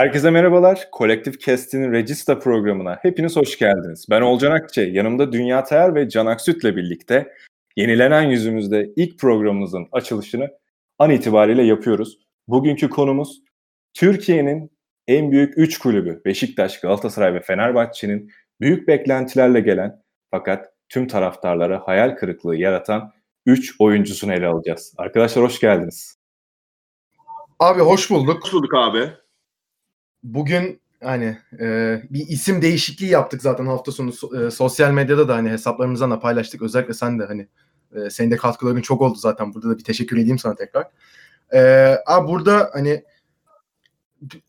Herkese merhabalar. Kolektif Kest'in Regista programına hepiniz hoş geldiniz. Ben Olcan Akçe, yanımda Dünya Teer ve Can Aksüt'le birlikte yenilenen yüzümüzde ilk programımızın açılışını an itibariyle yapıyoruz. Bugünkü konumuz Türkiye'nin en büyük 3 kulübü Beşiktaş, Galatasaray ve Fenerbahçe'nin büyük beklentilerle gelen fakat tüm taraftarlara hayal kırıklığı yaratan 3 oyuncusunu ele alacağız. Arkadaşlar hoş geldiniz. Abi hoş bulduk. Hoş bulduk abi. Bugün hani e, bir isim değişikliği yaptık zaten hafta sonu e, sosyal medyada da hani hesaplarımızdan da paylaştık. Özellikle sen de hani e, senin de katkıların çok oldu zaten. Burada da bir teşekkür edeyim sana tekrar. E, abi burada hani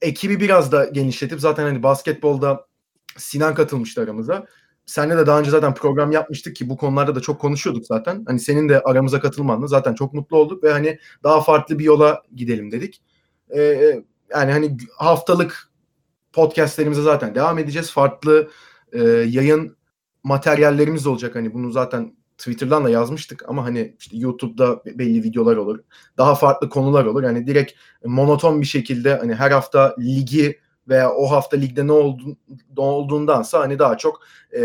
ekibi biraz da genişletip zaten hani basketbolda Sinan katılmıştı aramıza. Seninle de daha önce zaten program yapmıştık ki bu konularda da çok konuşuyorduk zaten. Hani senin de aramıza katılmanla zaten çok mutlu olduk ve hani daha farklı bir yola gidelim dedik. Ee, yani hani haftalık podcastlerimize zaten devam edeceğiz. Farklı e, yayın materyallerimiz olacak. Hani bunu zaten Twitter'dan da yazmıştık ama hani işte YouTube'da belli videolar olur. Daha farklı konular olur. Yani direkt monoton bir şekilde hani her hafta ligi veya o hafta ligde ne, oldu, ne olduğundansa hani daha çok e,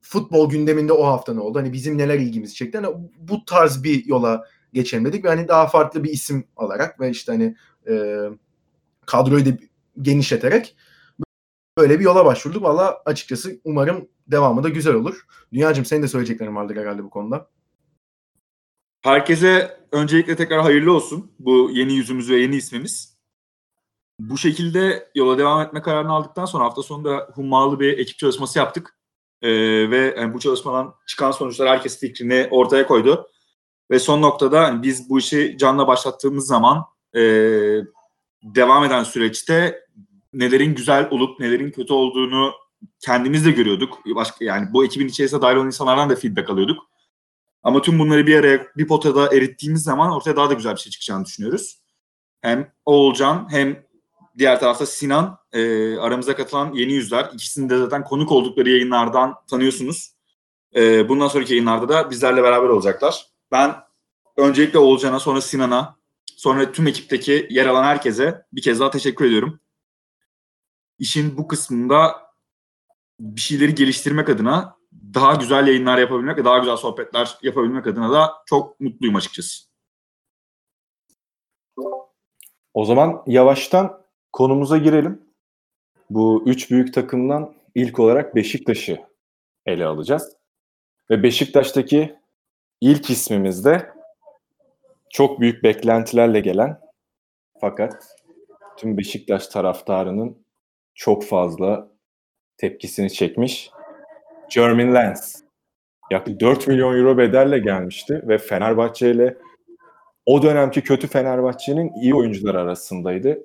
futbol gündeminde o hafta ne oldu? Hani bizim neler ilgimizi çekti? Hani bu tarz bir yola geçelim dedik ve hani daha farklı bir isim alarak ve işte hani e, kadroyu da genişleterek böyle bir yola başvurduk. Valla açıkçası umarım devamı da güzel olur. Dünyacığım senin de söyleyeceklerin vardır herhalde bu konuda. Herkese öncelikle tekrar hayırlı olsun bu yeni yüzümüz ve yeni ismimiz. Bu şekilde yola devam etme kararını aldıktan sonra hafta sonunda hummalı bir ekip çalışması yaptık. Ee, ve yani bu çalışmadan çıkan sonuçlar herkes fikrini ortaya koydu. Ve son noktada hani biz bu işi canla başlattığımız zaman e, devam eden süreçte nelerin güzel olup nelerin kötü olduğunu kendimiz de görüyorduk. Başka yani bu ekibin içerisinde dahil olan insanlardan da feedback alıyorduk. Ama tüm bunları bir araya bir potada erittiğimiz zaman ortaya daha da güzel bir şey çıkacağını düşünüyoruz. Hem Oğulcan hem diğer tarafta Sinan e, aramıza katılan yeni yüzler. İkisini de zaten konuk oldukları yayınlardan tanıyorsunuz. E, bundan sonraki yayınlarda da bizlerle beraber olacaklar. Ben öncelikle Oğulcan'a sonra Sinan'a sonra tüm ekipteki yer alan herkese bir kez daha teşekkür ediyorum. İşin bu kısmında bir şeyleri geliştirmek adına daha güzel yayınlar yapabilmek ve daha güzel sohbetler yapabilmek adına da çok mutluyum açıkçası. O zaman yavaştan konumuza girelim. Bu üç büyük takımdan ilk olarak Beşiktaş'ı ele alacağız. Ve Beşiktaş'taki ilk ismimiz de çok büyük beklentilerle gelen fakat tüm Beşiktaş taraftarının çok fazla tepkisini çekmiş. Jermaine Lens. Yaklaşık 4 milyon euro bedelle gelmişti ve Fenerbahçe ile o dönemki kötü Fenerbahçe'nin iyi oyuncular arasındaydı.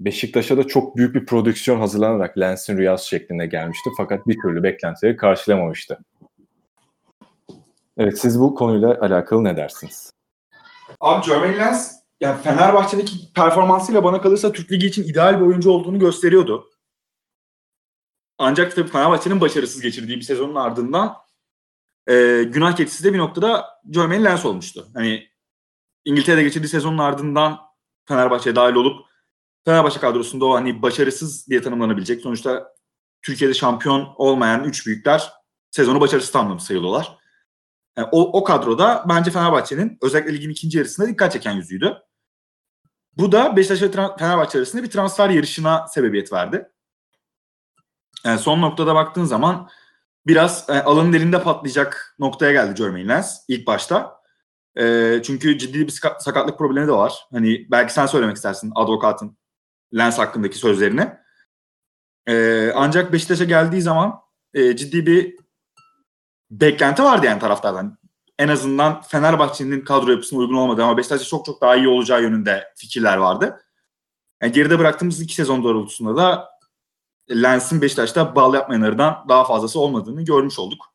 Beşiktaş'a da çok büyük bir prodüksiyon hazırlanarak Lens'in rüyası şeklinde gelmişti fakat bir türlü beklentileri karşılamamıştı. Evet siz bu konuyla alakalı ne dersiniz? Abi Jermaine Lens yani Fenerbahçe'deki performansıyla bana kalırsa Türk Ligi için ideal bir oyuncu olduğunu gösteriyordu. Ancak tabii Fenerbahçe'nin başarısız geçirdiği bir sezonun ardından e, günah keçisi de bir noktada Jermaine Lens olmuştu. Hani İngiltere'de geçirdiği sezonun ardından Fenerbahçe'ye dahil olup Fenerbahçe kadrosunda o hani başarısız diye tanımlanabilecek. Sonuçta Türkiye'de şampiyon olmayan üç büyükler sezonu başarısız tamamlamış sayılıyorlar. O, o kadroda bence Fenerbahçe'nin özellikle ligin ikinci yarısında dikkat çeken yüzüydü. Bu da Beşiktaş ve Fenerbahçe arasında bir transfer yarışına sebebiyet verdi. Yani son noktada baktığın zaman biraz e, alanın elinde patlayacak noktaya geldi Jermaine Lens ilk başta. E, çünkü ciddi bir sakatlık problemi de var. Hani belki sen söylemek istersin advokatın Lens hakkındaki sözlerini. E, ancak Beşiktaş'a geldiği zaman e, ciddi bir beklenti vardı yani taraftardan. En azından Fenerbahçe'nin kadro yapısına uygun olmadı ama Beşiktaş'ta çok çok daha iyi olacağı yönünde fikirler vardı. Yani geride bıraktığımız iki sezon doğrultusunda da Lens'in Beşiktaş'ta bağlı yapmayanlardan daha fazlası olmadığını görmüş olduk.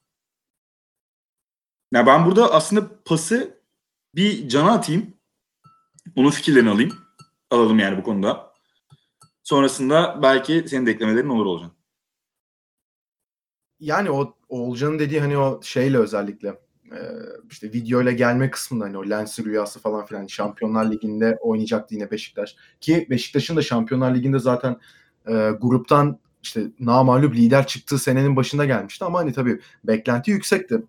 Ya ben burada aslında pası bir cana atayım. Onun fikirlerini alayım. Alalım yani bu konuda. Sonrasında belki senin de eklemelerin olur olacak. Yani o Oğulcan'ın dediği hani o şeyle özellikle işte video ile gelme kısmında hani o Lens rüyası falan filan Şampiyonlar Ligi'nde oynayacaktı yine Beşiktaş. Ki Beşiktaş'ın da Şampiyonlar Ligi'nde zaten e, gruptan işte namalup lider çıktığı senenin başında gelmişti ama hani tabii beklenti yüksekti.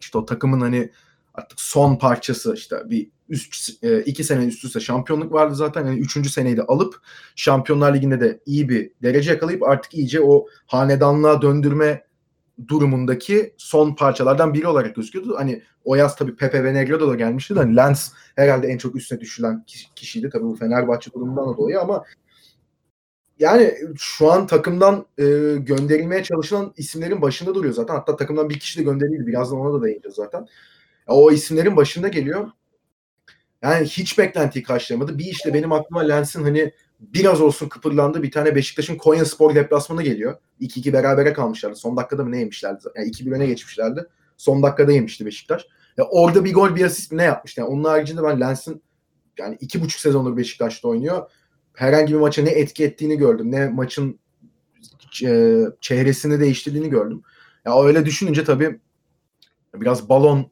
İşte o takımın hani artık son parçası işte bir üst e, iki sene üst üste şampiyonluk vardı zaten. Yani üçüncü seneyi de alıp Şampiyonlar Ligi'nde de iyi bir derece yakalayıp artık iyice o hanedanlığa döndürme durumundaki son parçalardan biri olarak gözüküyordu. Hani o yaz tabii Pepe ve Negredo da gelmişti de hani Lens herhalde en çok üstüne düşülen kişiydi. Tabii bu Fenerbahçe durumundan dolayı ama yani şu an takımdan e, gönderilmeye çalışılan isimlerin başında duruyor zaten. Hatta takımdan bir kişi de gönderildi. Birazdan ona da değineceğiz zaten. O isimlerin başında geliyor. Yani hiç beklentiyi karşılayamadı. Bir işte benim aklıma Lens'in hani biraz olsun kıpırlandı. Bir tane Beşiktaş'ın Konya Spor deplasmanı geliyor. 2-2 berabere kalmışlardı. Son dakikada mı ne yemişlerdi? Yani 2-1 öne geçmişlerdi. Son dakikada yemişti Beşiktaş. Ya orada bir gol bir asist ne yapmıştı? Yani onun haricinde ben Lens'in yani iki buçuk sezondur Beşiktaş'ta oynuyor. Herhangi bir maça ne etki ettiğini gördüm. Ne maçın e, çehresini değiştirdiğini gördüm. Ya öyle düşününce tabii biraz balon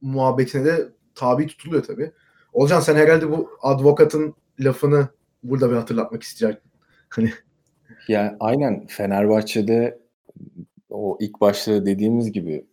muhabbetine de tabi tutuluyor tabii. Olcan sen herhalde bu advokatın lafını burada bir hatırlatmak isteyecektin. Hani ya aynen Fenerbahçe'de o ilk başta dediğimiz gibi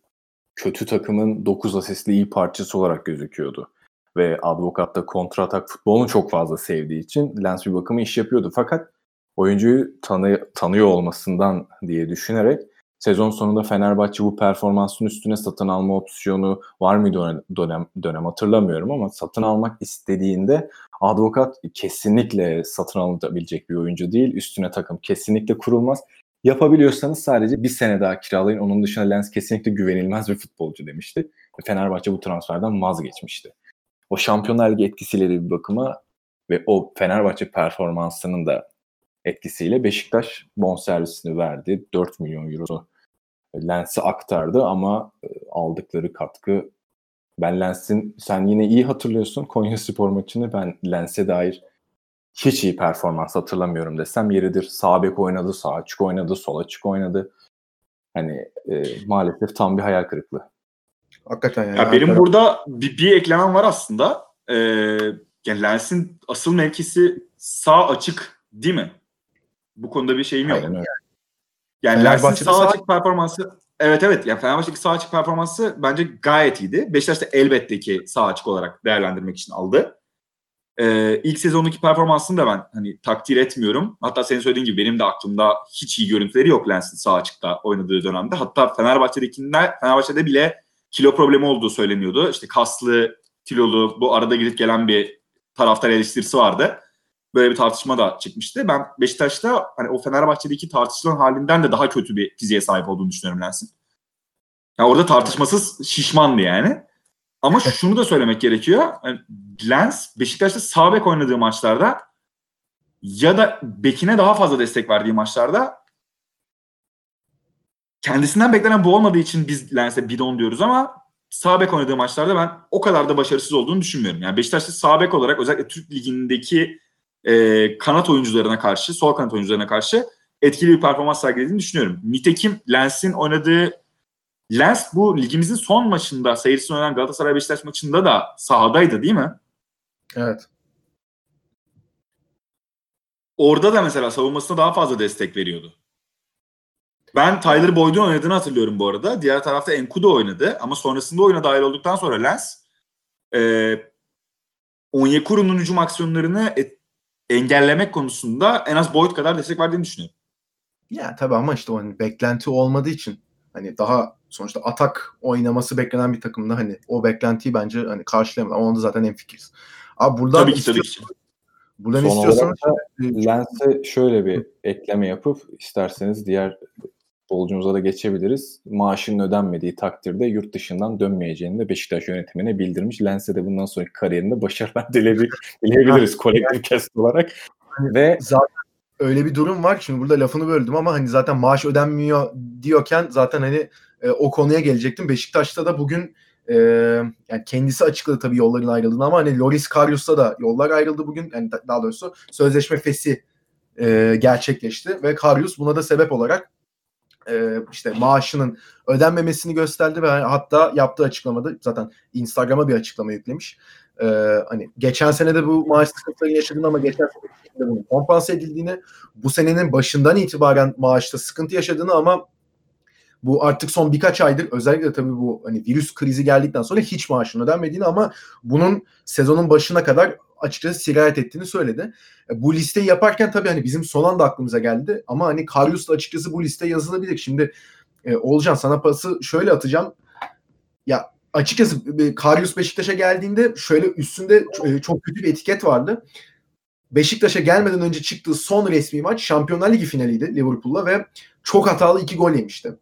kötü takımın 9 asistli iyi parçası olarak gözüküyordu. Ve Advokat da kontratak futbolunu çok fazla sevdiği için Lens bir bakımı iş yapıyordu. Fakat oyuncuyu tanı, tanıyor olmasından diye düşünerek sezon sonunda Fenerbahçe bu performansın üstüne satın alma opsiyonu var mıydı dönem, dönem hatırlamıyorum ama satın almak istediğinde Advokat kesinlikle satın alınabilecek bir oyuncu değil. Üstüne takım kesinlikle kurulmaz. Yapabiliyorsanız sadece bir sene daha kiralayın. Onun dışında Lens kesinlikle güvenilmez bir futbolcu demişti. Fenerbahçe bu transferden vazgeçmişti. O Şampiyonlar Ligi etkisiyle de bir bakıma ve o Fenerbahçe performansının da etkisiyle Beşiktaş bonservisini verdi. 4 milyon euro Lens'e aktardı ama e, aldıkları katkı ben Lens'in sen yine iyi hatırlıyorsun Konya Spor maçını ben Lens'e dair hiç iyi performans hatırlamıyorum desem yeridir. Sağ bek oynadı, sağ açık oynadı, sol açık oynadı. Hani e, maalesef tam bir hayal kırıklığı. Hakikaten yani. Ya benim taraf... burada bir, bir eklemem var aslında. Ee, yani Lens'in asıl mevkisi sağ açık değil mi? Bu konuda bir şeyim yok. Aynen öyle. Yani Lens'in sağ açık performansı evet evet yani Fenerbahçe'deki sağ açık performansı bence gayet iyiydi. Beşiktaş da elbette ki sağ açık olarak değerlendirmek için aldı. Ee, ilk sezondaki performansını da ben hani takdir etmiyorum. Hatta senin söylediğin gibi benim de aklımda hiç iyi görüntüleri yok Lens'in sağ açıkta oynadığı dönemde. Hatta Fenerbahçe'dekinde Fenerbahçe'de bile kilo problemi olduğu söyleniyordu. İşte kaslı, kilolu, bu arada gidip gelen bir taraftar eleştirisi vardı. Böyle bir tartışma da çıkmıştı. Ben Beşiktaş'ta hani o Fenerbahçe'deki tartışılan halinden de daha kötü bir fiziğe sahip olduğunu düşünüyorum Lens'in. Yani orada tartışmasız şişmandı yani. Ama şunu da söylemek gerekiyor. Yani Lens Beşiktaş'ta sağ bek oynadığı maçlarda ya da bekine daha fazla destek verdiği maçlarda kendisinden beklenen bu olmadığı için biz Lens'e bidon diyoruz ama sağ bek oynadığı maçlarda ben o kadar da başarısız olduğunu düşünmüyorum. Yani Beşiktaş'ta sağ bek olarak özellikle Türk Ligi'ndeki e, kanat oyuncularına karşı, sol kanat oyuncularına karşı etkili bir performans sergilediğini düşünüyorum. Nitekim Lens'in oynadığı Lens bu ligimizin son maçında seyircisine oynanan Galatasaray Beşiktaş maçında da sahadaydı değil mi? Evet. Orada da mesela savunmasına daha fazla destek veriyordu. Ben Tyler Boyd'un oynadığını hatırlıyorum bu arada. Diğer tarafta Enkudu oynadı ama sonrasında oyuna dahil olduktan sonra Lens e, Onyekuru'nun hücum aksiyonlarını et, engellemek konusunda en az Boyd kadar destek verdiğini düşünüyorum. Ya tabii ama işte o hani beklenti olmadığı için hani daha sonuçta atak oynaması beklenen bir takımda hani o beklentiyi bence hani karşılayamadı ama onda zaten en fikiriz. Abi buradan tabii ki tabii ki. Buradan Son istiyorsanız Lens'e şöyle bir ekleme yapıp isterseniz diğer futbolcumuza da geçebiliriz. Maaşının ödenmediği takdirde yurt dışından dönmeyeceğini de Beşiktaş yönetimine bildirmiş. Lens'e de bundan sonraki kariyerinde başarılar dileyebiliriz kolektif kest olarak. Hani Ve zaten öyle bir durum var. Şimdi burada lafını böldüm ama hani zaten maaş ödenmiyor diyorken zaten hani e, o konuya gelecektim. Beşiktaş'ta da bugün e, yani kendisi açıkladı tabii yolların ayrıldığını ama hani Loris Karius'ta da yollar ayrıldı bugün. Yani daha doğrusu sözleşme fesi e, gerçekleşti ve Karius buna da sebep olarak e, işte maaşının ödenmemesini gösterdi ve hatta yaptığı açıklamada zaten Instagram'a bir açıklama yüklemiş. E, hani geçen sene de bu maaş sıkıntıları yaşadığını ama geçen sene de bunun kompanse edildiğini, bu senenin başından itibaren maaşta sıkıntı yaşadığını ama bu artık son birkaç aydır özellikle tabii bu hani virüs krizi geldikten sonra hiç maaşın ödenmediğini ama bunun sezonun başına kadar açıkçası sirayet ettiğini söyledi. E, bu listeyi yaparken tabii hani bizim son anda aklımıza geldi ama hani Karius da açıkçası bu liste yazılabilir. Şimdi e, Olcan sana pası şöyle atacağım. Ya açıkçası e, Karius Beşiktaş'a geldiğinde şöyle üstünde e, çok kötü bir etiket vardı. Beşiktaş'a gelmeden önce çıktığı son resmi maç Şampiyonlar Ligi finaliydi Liverpool'la ve çok hatalı iki gol yemişti.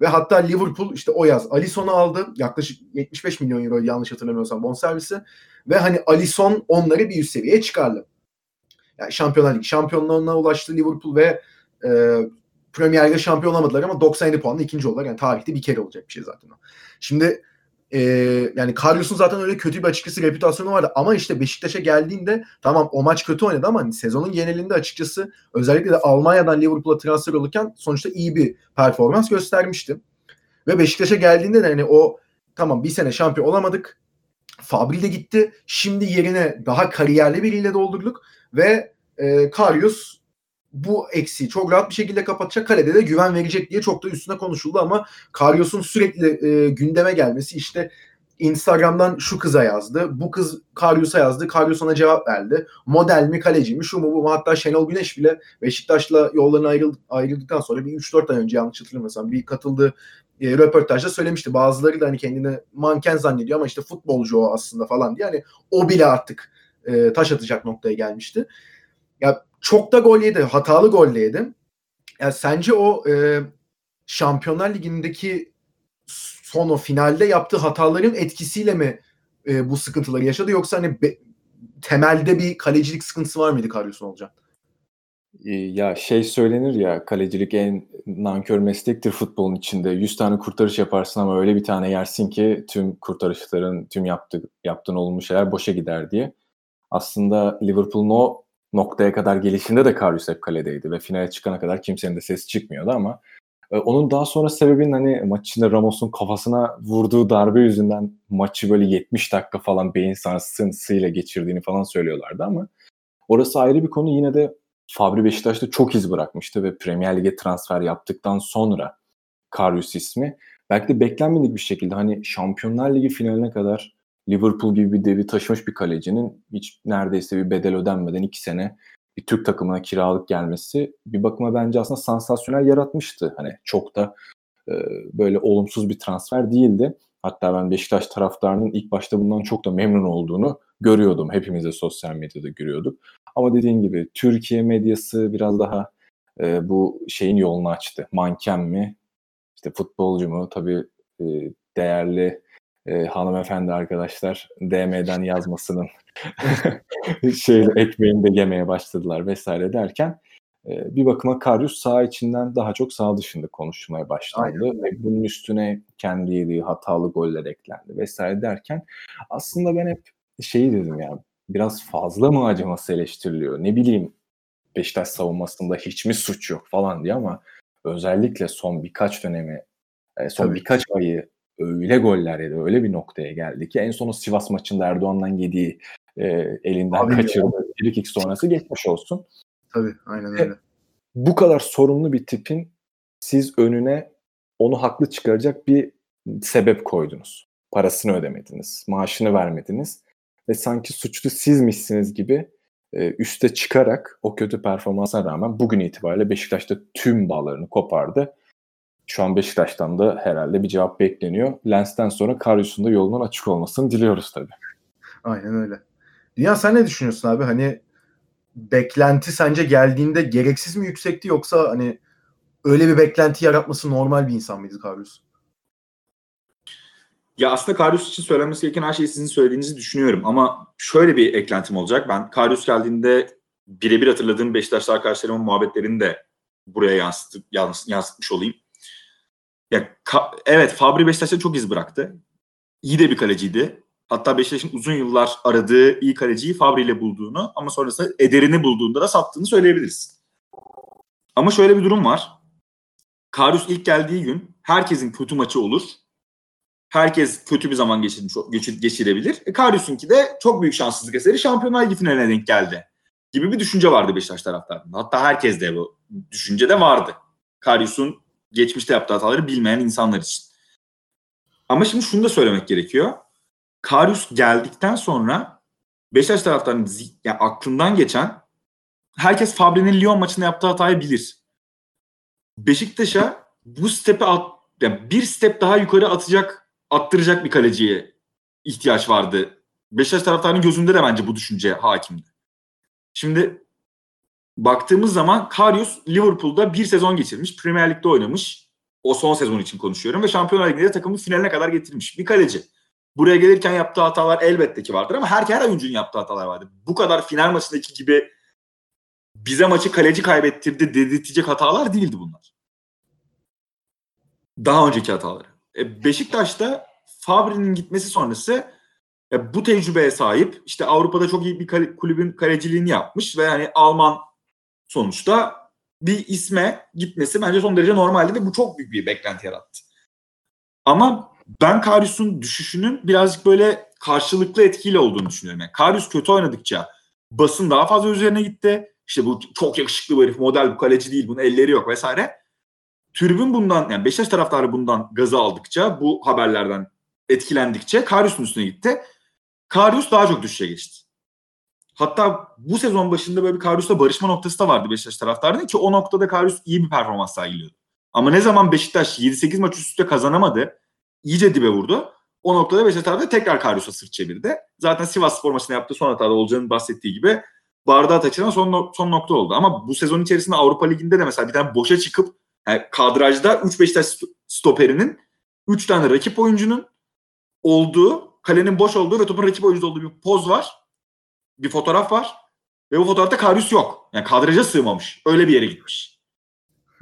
Ve hatta Liverpool işte o yaz Alisson'u aldı. Yaklaşık 75 milyon euro yanlış hatırlamıyorsam bonservisi. Ve hani Alisson onları bir üst seviyeye çıkardı. Yani Şampiyonlar Ligi şampiyonluğuna ulaştı Liverpool ve e, Premier Lig'de şampiyon olamadılar ama 97 puanla ikinci oldular. Yani tarihte bir kere olacak bir şey zaten. Şimdi e, yani Karius'un zaten öyle kötü bir açıkçası reputasyonu vardı. Ama işte Beşiktaş'a geldiğinde tamam o maç kötü oynadı ama hani sezonun genelinde açıkçası özellikle de Almanya'dan Liverpool'a transfer olurken sonuçta iyi bir performans göstermişti. Ve Beşiktaş'a geldiğinde de hani o tamam bir sene şampiyon olamadık. Fabri de gitti. Şimdi yerine daha kariyerli biriyle doldurduk ve e, Karius bu eksiği çok rahat bir şekilde kapatacak. Kalede de güven verecek diye çok da üstüne konuşuldu ama Karius'un sürekli e, gündeme gelmesi işte Instagram'dan şu kıza yazdı. Bu kız Karius'a yazdı. Karius ona cevap verdi. Model mi kaleci mi şu mu bu mu hatta Şenol Güneş bile Beşiktaş'la yollarına ayrıldı, ayrıldıktan sonra bir 3-4 ay önce yanlış hatırlamıyorsam bir katıldığı e, röportajda söylemişti. Bazıları da hani kendini manken zannediyor ama işte futbolcu o aslında falan diye. Hani o bile artık e, taş atacak noktaya gelmişti. Ya çok da gol yedi. Hatalı gol yedi. Yani sence o e, Şampiyonlar Ligi'ndeki son o finalde yaptığı hataların etkisiyle mi e, bu sıkıntıları yaşadı yoksa hani be, temelde bir kalecilik sıkıntısı var mıydı Karius'un olacak? Ya şey söylenir ya kalecilik en nankör meslektir futbolun içinde. 100 tane kurtarış yaparsın ama öyle bir tane yersin ki tüm kurtarışların, tüm yaptığı, yaptığın olumlu şeyler boşa gider diye. Aslında Liverpool'un o noktaya kadar gelişinde de Karius hep kaledeydi ve finale çıkana kadar kimsenin de sesi çıkmıyordu ama e, onun daha sonra sebebin hani maç içinde Ramos'un kafasına vurduğu darbe yüzünden maçı böyle 70 dakika falan beyin sarsıntısıyla geçirdiğini falan söylüyorlardı ama orası ayrı bir konu. Yine de Fabri Beşiktaş'ta çok iz bırakmıştı ve Premier Lig'e transfer yaptıktan sonra Karius ismi belki de beklenmedik bir şekilde hani Şampiyonlar Ligi finaline kadar Liverpool gibi bir devi taşımış bir kalecinin hiç neredeyse bir bedel ödenmeden iki sene bir Türk takımına kiralık gelmesi bir bakıma bence aslında sansasyonel yaratmıştı. Hani çok da e, böyle olumsuz bir transfer değildi. Hatta ben Beşiktaş taraftarının ilk başta bundan çok da memnun olduğunu görüyordum. Hepimiz de sosyal medyada görüyorduk. Ama dediğin gibi Türkiye medyası biraz daha e, bu şeyin yolunu açtı. Manken mi? İşte futbolcu mu? Tabii e, değerli e, hanımefendi arkadaşlar DM'den yazmasının şey ekmeğini de yemeye başladılar vesaire derken bir bakıma Karius sağ içinden daha çok sağ dışında konuşmaya başlandı Aynen. ve bunun üstüne kendi yediği hatalı goller eklendi vesaire derken aslında ben hep şeyi dedim ya biraz fazla mı acıması eleştiriliyor ne bileyim Beşiktaş savunmasında hiç mi suç yok falan diye ama özellikle son birkaç dönemi son Tabii. birkaç ayı öyle goller yedi, öyle bir noktaya geldi ki en sonu Sivas maçında Erdoğan'dan yediği e, elinden Abi kaçırdığı bir kick sonrası geçmiş olsun. Tabii aynen öyle. E, bu kadar sorumlu bir tipin siz önüne onu haklı çıkaracak bir sebep koydunuz. Parasını ödemediniz, maaşını vermediniz ve sanki suçlu sizmişsiniz gibi e, üste çıkarak o kötü performansa rağmen bugün itibariyle Beşiktaş'ta tüm bağlarını kopardı şu an Beşiktaş'tan da herhalde bir cevap bekleniyor. Lens'ten sonra Karius'un da yolunun açık olmasını diliyoruz tabii. Aynen öyle. Dünya sen ne düşünüyorsun abi? Hani beklenti sence geldiğinde gereksiz mi yüksekti yoksa hani öyle bir beklenti yaratması normal bir insan mıydı Karius? Ya aslında Karius için söylenmesi gereken her şeyi sizin söylediğinizi düşünüyorum ama şöyle bir eklentim olacak. Ben Karius geldiğinde birebir hatırladığım Beşiktaşlı arkadaşlarımın muhabbetlerini de buraya yansıtıp yansıtmış olayım. Ya ka- evet Fabri Beşiktaş'ta çok iz bıraktı. İyi de bir kaleciydi. Hatta Beşiktaş'ın uzun yıllar aradığı iyi kaleciyi Fabri ile bulduğunu ama sonrasında Eder'ini bulduğunda da sattığını söyleyebiliriz. Ama şöyle bir durum var. Karius ilk geldiği gün herkesin kötü maçı olur. Herkes kötü bir zaman geçirmiş, geçir, geçirebilir. E, Karius'unki de çok büyük şanssızlık eseri Şampiyonlar Ligi finaline denk geldi. Gibi bir düşünce vardı Beşiktaş taraftarında. Hatta herkes de bu düşünce de vardı. Karius'un geçmişte yaptığı hataları bilmeyen insanlar için. Ama şimdi şunu da söylemek gerekiyor. Karius geldikten sonra Beşiktaş taraftarının yani aklından geçen herkes Fabri'nin Lyon maçında yaptığı hatayı bilir. Beşiktaş'a bu stepi at, yani bir step daha yukarı atacak, attıracak bir kaleciye ihtiyaç vardı. Beşiktaş taraftarının gözünde de bence bu düşünce hakimdi. Şimdi baktığımız zaman Karius Liverpool'da bir sezon geçirmiş. Premier Lig'de oynamış. O son sezon için konuşuyorum ve Şampiyonlar Ligi'nde takımı finaline kadar getirmiş. Bir kaleci. Buraya gelirken yaptığı hatalar elbette ki vardır ama her, her oyuncunun yaptığı hatalar vardır. Bu kadar final maçındaki gibi bize maçı kaleci kaybettirdi dedirtecek hatalar değildi bunlar. Daha önceki hataları. E, Beşiktaş'ta Fabri'nin gitmesi sonrası e, bu tecrübeye sahip işte Avrupa'da çok iyi bir kulübün kaleciliğini yapmış ve hani Alman sonuçta bir isme gitmesi bence son derece normaldi ve bu çok büyük bir beklenti yarattı. Ama ben Karius'un düşüşünün birazcık böyle karşılıklı etkiyle olduğunu düşünüyorum. Yani Karius kötü oynadıkça basın daha fazla üzerine gitti. İşte bu çok yakışıklı bir herif, model bu kaleci değil, bunun elleri yok vesaire. Tribün bundan, yani Beşiktaş taraftarı bundan gazı aldıkça, bu haberlerden etkilendikçe Karius'un üstüne gitti. Karius daha çok düşüşe geçti. Hatta bu sezon başında böyle bir Karius'la barışma noktası da vardı Beşiktaş taraftarının ki o noktada Karius iyi bir performans sergiliyordu. Ama ne zaman Beşiktaş 7-8 maç üst üste kazanamadı, iyice dibe vurdu. O noktada Beşiktaş taraftarı tekrar Karius'a sırt çevirdi. Zaten Sivas Spor maçında yaptığı son hatada olacağını bahsettiği gibi bardağı taşıran son, son nokta oldu. Ama bu sezon içerisinde Avrupa Ligi'nde de mesela bir tane boşa çıkıp yani kadrajda 3 Beşiktaş stoperinin 3 tane rakip oyuncunun olduğu, kalenin boş olduğu ve topun rakip oyuncuda olduğu bir poz var. Bir fotoğraf var. Ve bu fotoğrafta Karius yok. Yani kadraja sığmamış. Öyle bir yere gitmiş.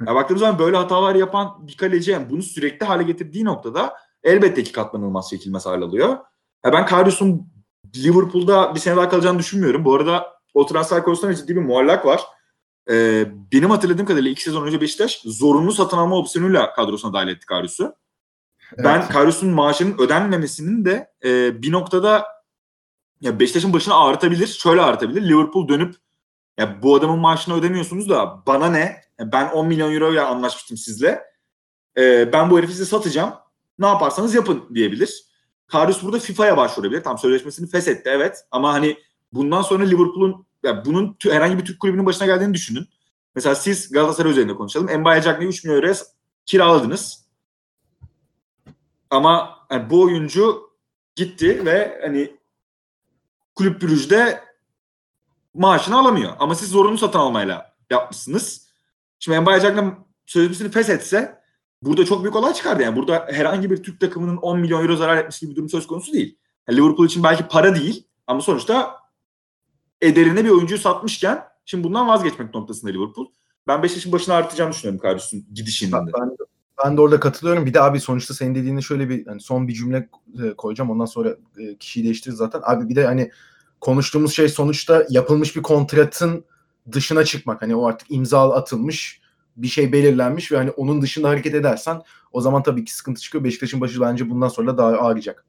Ya baktığımız zaman böyle hatalar yapan bir kaleci yani bunu sürekli hale getirdiği noktada elbette ki katlanılmaz çekilmez hal alıyor. Ya ben Karius'un Liverpool'da bir sene daha kalacağını düşünmüyorum. Bu arada o transfer konusunda ciddi bir muallak var. Ee, benim hatırladığım kadarıyla iki sezon önce Beşiktaş zorunlu satın alma opsiyonuyla kadrosuna dahil etti Karius'u. Evet. Ben Karius'un maaşının ödenmemesinin de e, bir noktada ya Beşiktaş'ın başını ağrıtabilir. Şöyle ağrıtabilir. Liverpool dönüp ya bu adamın maaşını ödemiyorsunuz da bana ne? Ben 10 milyon euroya anlaşmıştım sizle. Ee, ben bu herifi size satacağım. Ne yaparsanız yapın diyebilir. Karius burada FIFA'ya başvurabilir. Tam sözleşmesini feshetti evet. Ama hani bundan sonra Liverpool'un ya bunun herhangi bir Türk kulübünün başına geldiğini düşünün. Mesela siz Galatasaray üzerinde konuşalım. Mbaye Cagney'i 3 milyon euroya kiraladınız. Ama yani bu oyuncu gitti ve hani kulüp bürüjde maaşını alamıyor. Ama siz zorunlu satın almayla yapmışsınız. Şimdi Mbaye Cagney sözleşmesini feshetse burada çok büyük olay çıkardı. Yani burada herhangi bir Türk takımının 10 milyon euro zarar etmiş gibi bir durum söz konusu değil. Yani Liverpool için belki para değil ama sonuçta ederine bir oyuncuyu satmışken şimdi bundan vazgeçmek noktasında Liverpool. Ben Beşiktaş'ın başına artacağını düşünüyorum Karius'un gidişinden de. Ben, de. ben de orada katılıyorum. Bir de abi sonuçta senin dediğinde şöyle bir hani son bir cümle e, koyacağım. Ondan sonra e, kişiyi değiştiririz zaten. Abi bir de hani konuştuğumuz şey sonuçta yapılmış bir kontratın dışına çıkmak. Hani o artık imza atılmış bir şey belirlenmiş ve hani onun dışında hareket edersen o zaman tabii ki sıkıntı çıkıyor. Beşiktaş'ın başı bence bundan sonra daha ağrıyacak.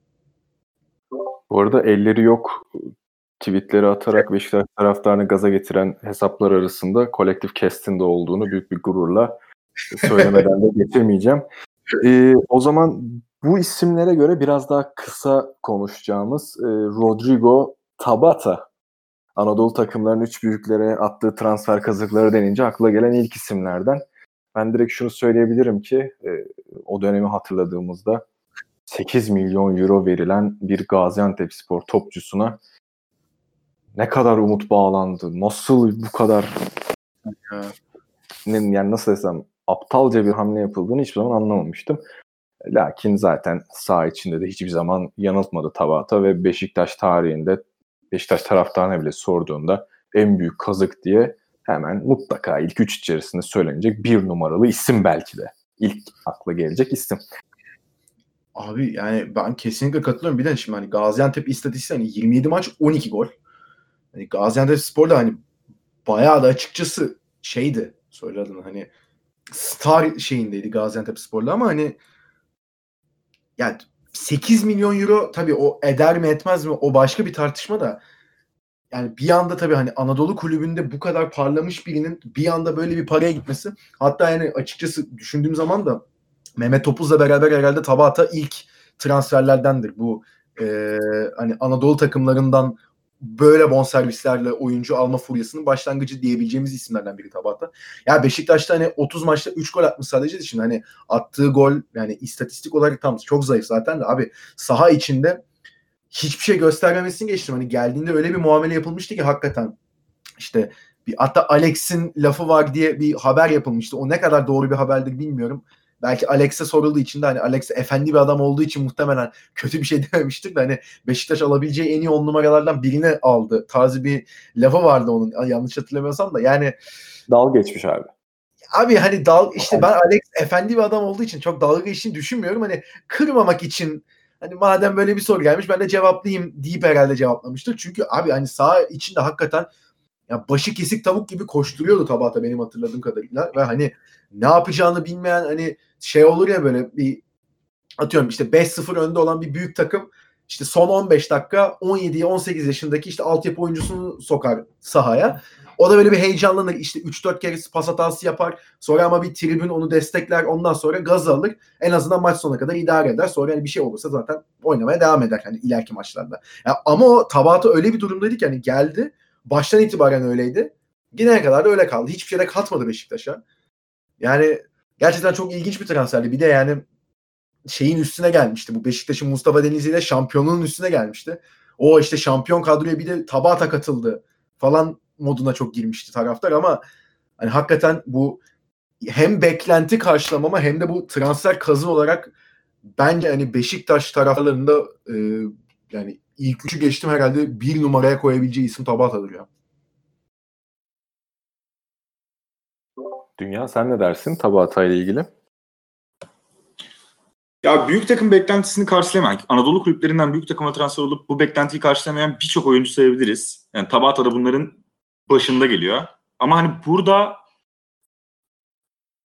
Bu arada elleri yok tweetleri atarak Beşiktaş taraftarını gaza getiren hesaplar arasında kolektif Kest'in de olduğunu büyük bir gururla söylemeden de getirmeyeceğim. Ee, o zaman bu isimlere göre biraz daha kısa konuşacağımız e, Rodrigo Tabata Anadolu takımlarının üç büyüklere attığı transfer kazıkları denince akla gelen ilk isimlerden. Ben direkt şunu söyleyebilirim ki e, o dönemi hatırladığımızda 8 milyon euro verilen bir Gaziantep spor topçusuna ne kadar umut bağlandı. Nasıl bu kadar yani nasıl desem aptalca bir hamle yapıldığını hiçbir zaman anlamamıştım. Lakin zaten sağ içinde de hiçbir zaman yanıltmadı Tabata ve Beşiktaş tarihinde Beşiktaş taraftarına bile sorduğunda en büyük kazık diye hemen mutlaka ilk üç içerisinde söylenecek bir numaralı isim belki de. İlk akla gelecek isim. Abi yani ben kesinlikle katılıyorum. Bir de şimdi hani Gaziantep istatistiği hani 27 maç 12 gol. Hani Gaziantep Spor da hani bayağı da açıkçası şeydi söyle adını hani star şeyindeydi Gaziantep Spor'la ama hani yani 8 milyon euro tabii o eder mi etmez mi o başka bir tartışma da yani bir anda tabii hani Anadolu kulübünde bu kadar parlamış birinin bir anda böyle bir paraya gitmesi hatta yani açıkçası düşündüğüm zaman da Mehmet Topuz'la beraber herhalde Tabata ilk transferlerdendir. Bu e, hani Anadolu takımlarından böyle bonservislerle oyuncu alma furyasının başlangıcı diyebileceğimiz isimlerden biri Tabata. Ya Beşiktaş'ta hani 30 maçta 3 gol atmış sadece de şimdi hani attığı gol yani istatistik olarak tam çok zayıf zaten de abi saha içinde hiçbir şey göstermemesini geçtim. Hani geldiğinde öyle bir muamele yapılmıştı ki hakikaten işte bir hatta Alex'in lafı var diye bir haber yapılmıştı. O ne kadar doğru bir haberdir bilmiyorum. Belki Alex'e sorulduğu için de hani Alex efendi bir adam olduğu için muhtemelen kötü bir şey dememiştir de hani Beşiktaş alabileceği en iyi on numaralardan birini aldı. Tarzı bir lafı vardı onun yanlış hatırlamıyorsam da yani dal geçmiş abi. Abi hani dal işte ben Alex efendi bir adam olduğu için çok dalga geçtiğini düşünmüyorum. Hani kırmamak için hani madem böyle bir soru gelmiş ben de cevaplayayım deyip herhalde cevaplamıştır. Çünkü abi hani sağ içinde hakikaten ya başı kesik tavuk gibi koşturuyordu Tabata benim hatırladığım kadarıyla ve hani ne yapacağını bilmeyen hani şey olur ya böyle bir atıyorum işte 5-0 önde olan bir büyük takım işte son 15 dakika 17-18 yaşındaki işte altyapı oyuncusunu sokar sahaya. O da böyle bir heyecanlanır. İşte 3-4 kere pas hatası yapar. Sonra ama bir tribün onu destekler. Ondan sonra gaz alır. En azından maç sonuna kadar idare eder. Sonra hani bir şey olursa zaten oynamaya devam eder hani ileriki maçlarda. Ya ama o Tabata öyle bir durumdaydı ki hani geldi. Baştan itibaren öyleydi. Gidene kadar da öyle kaldı. Hiçbir şey de katmadı Beşiktaş'a. Yani gerçekten çok ilginç bir transferdi. Bir de yani şeyin üstüne gelmişti. Bu Beşiktaş'ın Mustafa Denizli ile şampiyonluğun üstüne gelmişti. O işte şampiyon kadroya bir de Tabata katıldı falan moduna çok girmişti taraftar ama hani hakikaten bu hem beklenti karşılamama hem de bu transfer kazı olarak bence hani Beşiktaş taraflarında e, yani ilk üçü geçtim herhalde bir numaraya koyabileceği isim Tabata'dır ya. Dünya sen ne dersin Tabata ile ilgili? Ya büyük takım beklentisini karşılamayan, Anadolu kulüplerinden büyük takıma transfer olup bu beklentiyi karşılamayan birçok oyuncu sayabiliriz. Yani Tabata da bunların başında geliyor. Ama hani burada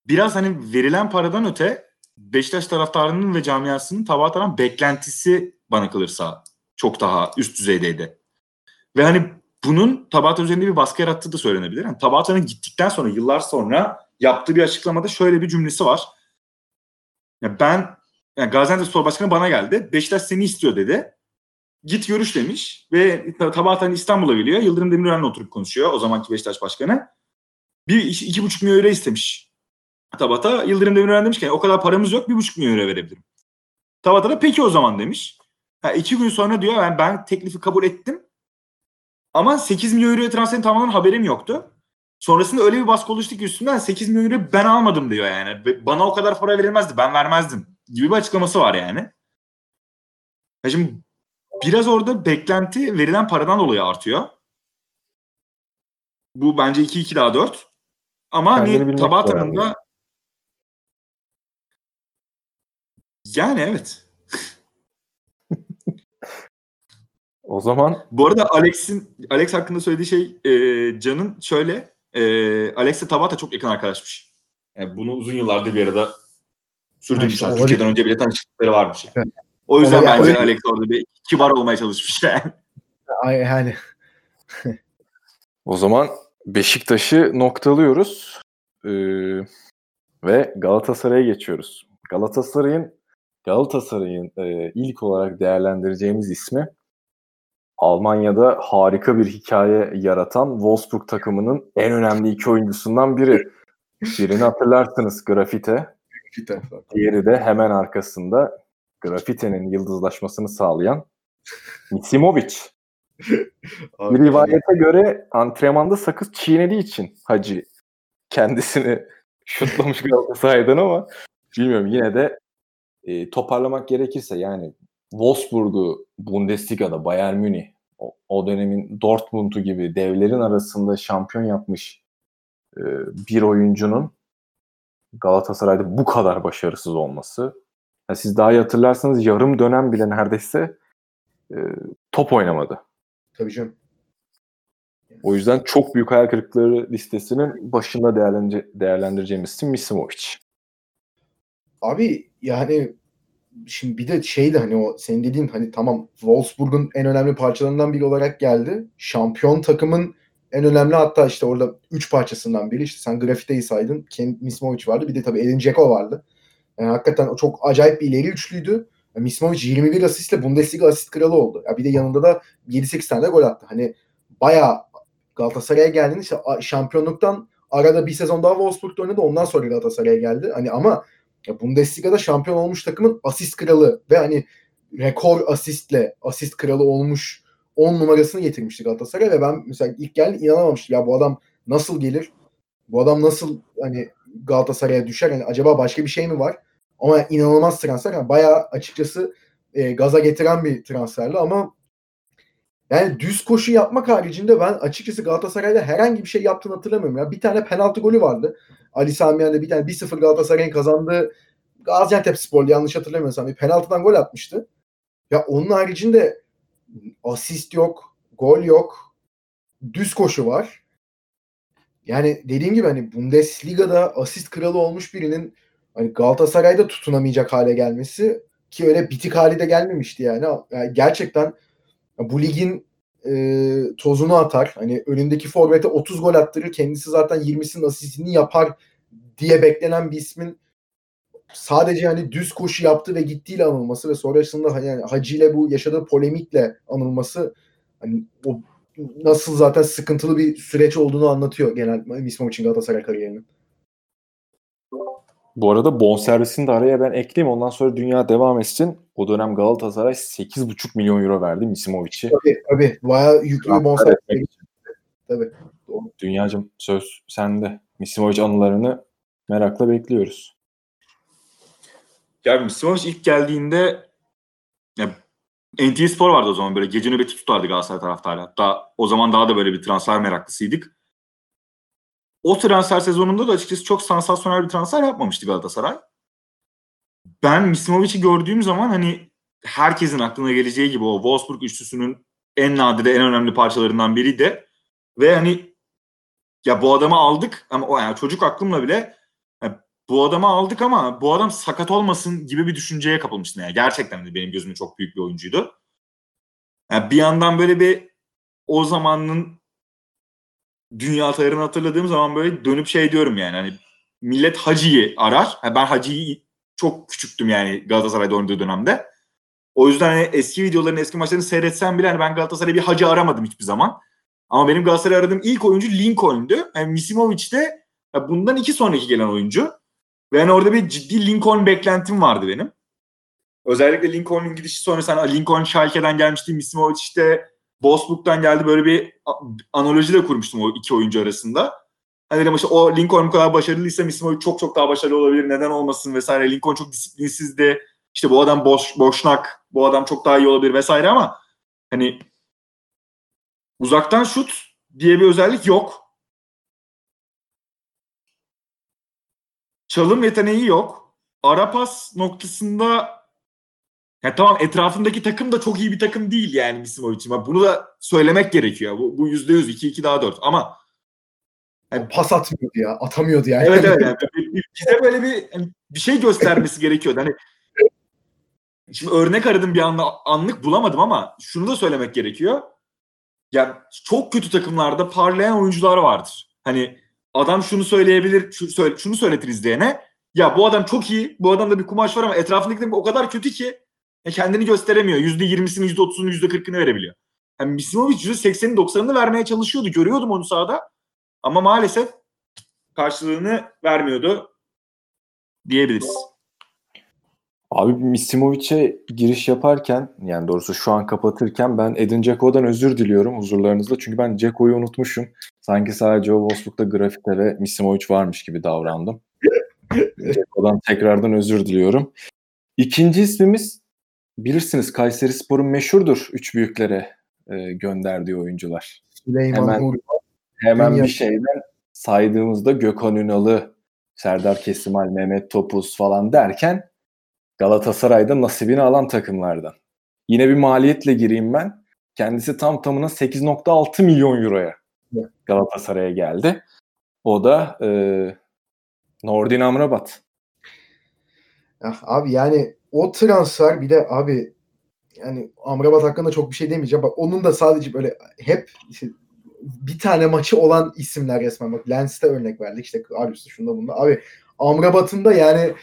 biraz hani verilen paradan öte Beşiktaş taraftarının ve camiasının Tabata'dan beklentisi bana kalırsa çok daha üst düzeydeydi. Ve hani bunun Tabata üzerinde bir baskı yarattığı da söylenebilir. Yani Tabata'nın gittikten sonra yıllar sonra yaptığı bir açıklamada şöyle bir cümlesi var. Ya ben yani Gaziantep Spor Başkanı bana geldi. Beşiktaş seni istiyor dedi. Git görüş demiş ve Tabata hani İstanbul'a geliyor. Yıldırım Demirören'le oturup konuşuyor o zamanki Beşiktaş Başkanı. Bir iki, iki buçuk milyon euro istemiş. Tabata Yıldırım Demirören demiş ki o kadar paramız yok bir buçuk milyon euro verebilirim. Tabata da peki o zaman demiş. Ha, iki gün sonra diyor ben, ben teklifi kabul ettim. Ama 8 milyon euroya transferin tamamen haberim yoktu. Sonrasında öyle bir baskı oluştu ki üstümden 8 milyon euro ben almadım diyor yani. Bana o kadar para verilmezdi ben vermezdim gibi bir açıklaması var yani. Ya şimdi biraz orada beklenti verilen paradan dolayı artıyor. Bu bence 2-2 daha 4. Ama hani Tabata'nın da yani evet. O zaman bu arada Alex'in Alex hakkında söylediği şey e, Can'ın şöyle e, Alex'le Tabata çok yakın arkadaşmış. Yani bunu uzun yıllardır bir arada sürdürmüşler. İşte, Türkiye'den önce bile tanıştıkları varmış. Evet. O yüzden bence öyle... Alex orada bir kibar olmaya çalışmış yani. Yani. o zaman Beşiktaş'ı noktalıyoruz. Ee, ve Galatasaray'a geçiyoruz. Galatasaray'ın Galatasaray'ın e, ilk olarak değerlendireceğimiz ismi Almanya'da harika bir hikaye yaratan Wolfsburg takımının en önemli iki oyuncusundan biri. Birini hatırlarsınız Grafite. Diğeri de hemen arkasında Grafite'nin yıldızlaşmasını sağlayan Misimovic. bir rivayete göre antrenmanda sakız çiğnediği için Hacı kendisini şutlamış Galatasaray'dan ama bilmiyorum yine de e, toparlamak gerekirse yani Wolfsburg'u Bundesliga'da Bayern Münih o, o dönemin Dortmund'u gibi devlerin arasında şampiyon yapmış e, bir oyuncunun Galatasaray'da bu kadar başarısız olması. Yani siz daha iyi hatırlarsanız yarım dönem bile neredeyse e, top oynamadı. Tabii canım. O yüzden çok büyük hayal kırıklığı listesinin başında değerlendir değerlendireceğimiz isim Misimovic. Abi yani şimdi bir de şey de hani o senin dediğin hani tamam Wolfsburg'un en önemli parçalarından biri olarak geldi. Şampiyon takımın en önemli hatta işte orada 3 parçasından biri işte sen Grafite'yi saydın. Ken Mismovic vardı. Bir de tabii Edin Dzeko vardı. Yani hakikaten o çok acayip bir ileri üçlüydü. Yani Mismovic 21 asistle Bundesliga asist kralı oldu. Ya bir de yanında da 7-8 tane gol attı. Hani bayağı Galatasaray'a geldiğinde işte şampiyonluktan arada bir sezon daha Wolfsburg'da oynadı. Ondan sonra Galatasaray'a geldi. Hani ama Bundesliga'da şampiyon olmuş takımın asist kralı ve hani rekor asistle asist kralı olmuş 10 numarasını getirmişti Galatasaray ve ben mesela ilk geldi inanamamıştım. Ya bu adam nasıl gelir? Bu adam nasıl hani Galatasaray'a düşer? Hani acaba başka bir şey mi var? Ama inanılmaz transfer. Yani bayağı açıkçası e, gaza getiren bir transferli ama yani düz koşu yapmak haricinde ben açıkçası Galatasaray'da herhangi bir şey yaptığını hatırlamıyorum. Ya bir tane penaltı golü vardı. Ali Sami Yen'de bir tane 1-0 Galatasaray'ın kazandığı Gaziantep Spor yanlış hatırlamıyorsam bir penaltıdan gol atmıştı. Ya onun haricinde asist yok, gol yok, düz koşu var. Yani dediğim gibi hani Bundesliga'da asist kralı olmuş birinin hani Galatasaray'da tutunamayacak hale gelmesi ki öyle bitik hali de gelmemişti yani. yani gerçekten bu ligin e, tozunu atar. Hani önündeki forvete 30 gol attırır. Kendisi zaten 20'sinin asistini yapar diye beklenen bir ismin sadece hani düz koşu yaptı ve gittiğiyle anılması ve sonrasında yani Hacı ile bu yaşadığı polemikle anılması hani o nasıl zaten sıkıntılı bir süreç olduğunu anlatıyor genel Mismovic'in Galatasaray kariyerinin. Bu arada bonservisini de araya ben ekleyeyim. Ondan sonra dünya devam etsin. O dönem Galatasaray 8,5 milyon euro verdi Misimovic'i. Tabii tabii. Bayağı yüklü bir bonservis. Tabii. Doğru. Dünyacım söz sende. Misimovic anılarını merakla bekliyoruz. Ya Misimovic ilk geldiğinde ya, NTV Spor vardı o zaman böyle gece nöbeti tutardı Galatasaray taraftarı. Hatta o zaman daha da böyle bir transfer meraklısıydık o transfer sezonunda da açıkçası çok sansasyonel bir transfer yapmamıştı Galatasaray. Ben Mismovic'i gördüğüm zaman hani herkesin aklına geleceği gibi o Wolfsburg üçlüsünün en nadide en önemli parçalarından biri de ve hani ya bu adamı aldık ama o yani çocuk aklımla bile ya bu adamı aldık ama bu adam sakat olmasın gibi bir düşünceye kapılmıştım. Yani gerçekten de benim gözümde çok büyük bir oyuncuydu. Yani bir yandan böyle bir o zamanın dünya tarihini hatırladığım zaman böyle dönüp şey diyorum yani hani millet Hacı'yı arar. Ben Hacı'yı çok küçüktüm yani Galatasaray'da oynadığı dönemde. O yüzden hani eski videolarını, eski maçlarını seyretsem bile hani ben Galatasaray'da bir Hacı aramadım hiçbir zaman. Ama benim Galatasaray aradığım ilk oyuncu Lincoln'du. Yani Misimovic de bundan iki sonraki gelen oyuncu. Ve yani orada bir ciddi Lincoln beklentim vardı benim. Özellikle Lincoln'un gidişi sonrası hani Lincoln Schalke'den gelmişti. Misimovic işte Wolfsburg'dan geldi böyle bir analoji de kurmuştum o iki oyuncu arasında. Hani dedim işte o Lincoln bu kadar başarılıysa Misimovic çok çok daha başarılı olabilir. Neden olmasın vesaire. Lincoln çok disiplinsizdi. İşte bu adam boş, boşnak. Bu adam çok daha iyi olabilir vesaire ama hani uzaktan şut diye bir özellik yok. Çalım yeteneği yok. Ara pas noktasında ya tamam etrafındaki takım da çok iyi bir takım değil yani Misimovic'in. Bunu da söylemek gerekiyor. Bu, bu %100 2-2 daha 4 ama yani, pas atmıyordu ya. Atamıyordu yani. Evet evet. Yani, bize böyle bir yani, bir şey göstermesi gerekiyordu. Hani Şimdi örnek aradım bir anda anlık bulamadım ama şunu da söylemek gerekiyor. Yani çok kötü takımlarda parlayan oyuncular vardır. Hani adam şunu söyleyebilir, şu, söyle, şunu söyletir izleyene. Ya bu adam çok iyi, bu adamda bir kumaş var ama etrafındaki o kadar kötü ki e kendini gösteremiyor. %20'sini, %30'unu, %40'ını verebiliyor. Yani Misimovic %80'ini 90'ını vermeye çalışıyordu. Görüyordum onu sahada. Ama maalesef karşılığını vermiyordu diyebiliriz. Abi Misimovic'e giriş yaparken yani doğrusu şu an kapatırken ben Edin Dzeko'dan özür diliyorum huzurlarınızda. Çünkü ben Dzeko'yu unutmuşum. Sanki sadece o Wolfsburg'da grafite ve Misimovic varmış gibi davrandım. Dzeko'dan tekrardan özür diliyorum. İkinci ismimiz bilirsiniz Kayseri Spor'un meşhurdur üç büyüklere e, gönderdiği oyuncular. Süleyman hemen, Uğur. Hemen bir şeyden saydığımızda Gökhan Ünal'ı, Serdar Kesimal, Mehmet Topuz falan derken Galatasaray'da nasibini alan takımlardan. Yine bir maliyetle gireyim ben. Kendisi tam tamına 8.6 milyon euroya Galatasaray'a geldi. O da e, Nordin Amrabat. Ya, abi yani o transfer bir de abi yani Amrabat hakkında çok bir şey demeyeceğim. Bak onun da sadece böyle hep işte bir tane maçı olan isimler resmen. Bak Lens'te örnek verdik. işte Arius'ta şunda bunda. Abi Amrabat'ın da yani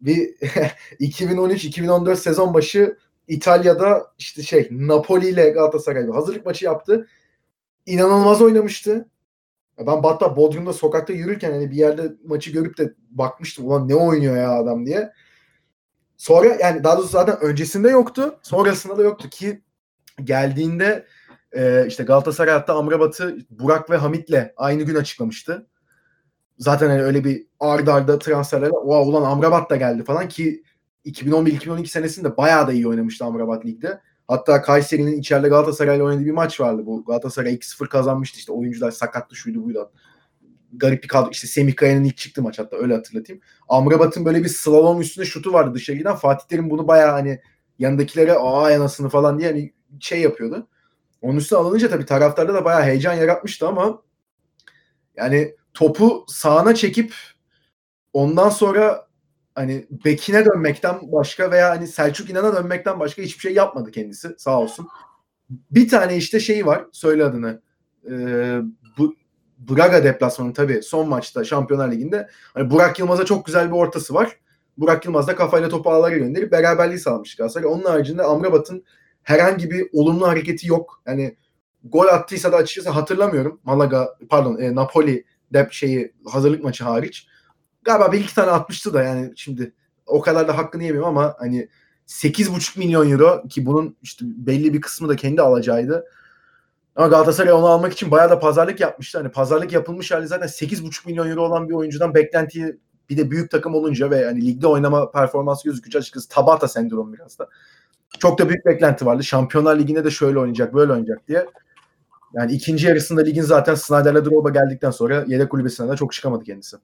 bir 2013-2014 sezon başı İtalya'da işte şey Napoli ile Galatasaray'da hazırlık maçı yaptı. İnanılmaz oynamıştı. Ben hatta Bodrum'da sokakta yürürken hani bir yerde maçı görüp de bakmıştım ulan ne oynuyor ya adam diye. Sonra yani daha doğrusu zaten öncesinde yoktu. Sonrasında da yoktu ki geldiğinde e, işte Galatasaray hatta Amrabat'ı Burak ve Hamit'le aynı gün açıklamıştı. Zaten hani öyle bir ardarda arda transferlerle wow, ulan Amrabat da geldi falan ki 2011-2012 senesinde bayağı da iyi oynamıştı Amrabat ligde. Hatta Kayseri'nin içeride Galatasaray'la oynadığı bir maç vardı. Bu Galatasaray 2-0 kazanmıştı işte oyuncular sakattı şuydu buydu. Garip bir kadro. İşte Semih Kaya'nın ilk çıktı maç hatta öyle hatırlatayım. Amrabat'ın böyle bir slalom üstüne şutu vardı dışarı giden. Fatih Terim bunu bayağı hani yanındakilere aa yanasını falan diye hani şey yapıyordu. Onun üstüne alınınca tabii taraftarda da bayağı heyecan yaratmıştı ama yani topu sağına çekip ondan sonra hani bekine dönmekten başka veya hani Selçuk İnan'a dönmekten başka hiçbir şey yapmadı kendisi sağ olsun. Bir tane işte şeyi var söyle adını. Ee, bu Braga deplasmanı tabii son maçta Şampiyonlar Ligi'nde hani Burak Yılmaz'a çok güzel bir ortası var. Burak Yılmaz da kafayla topu ağlara gönderip beraberliği sağlamış Galatasaray. Onun haricinde Amrabat'ın herhangi bir olumlu hareketi yok. Yani gol attıysa da açıkçası hatırlamıyorum. Malaga pardon e, Napoli dep şeyi hazırlık maçı hariç. Galiba bir iki tane atmıştı da yani şimdi o kadar da hakkını yemeyeyim ama hani 8,5 milyon euro ki bunun işte belli bir kısmı da kendi alacağıydı. Ama Galatasaray onu almak için bayağı da pazarlık yapmıştı. Hani pazarlık yapılmış hali zaten 8,5 milyon euro olan bir oyuncudan beklentiyi bir de büyük takım olunca ve hani ligde oynama performansı gözükünce açıkçası Tabata sendromu biraz da. Çok da büyük beklenti vardı. Şampiyonlar Ligi'nde de şöyle oynayacak, böyle oynayacak diye. Yani ikinci yarısında ligin zaten Snyder'le Drogba geldikten sonra yedek kulübesinden de çok çıkamadı kendisi.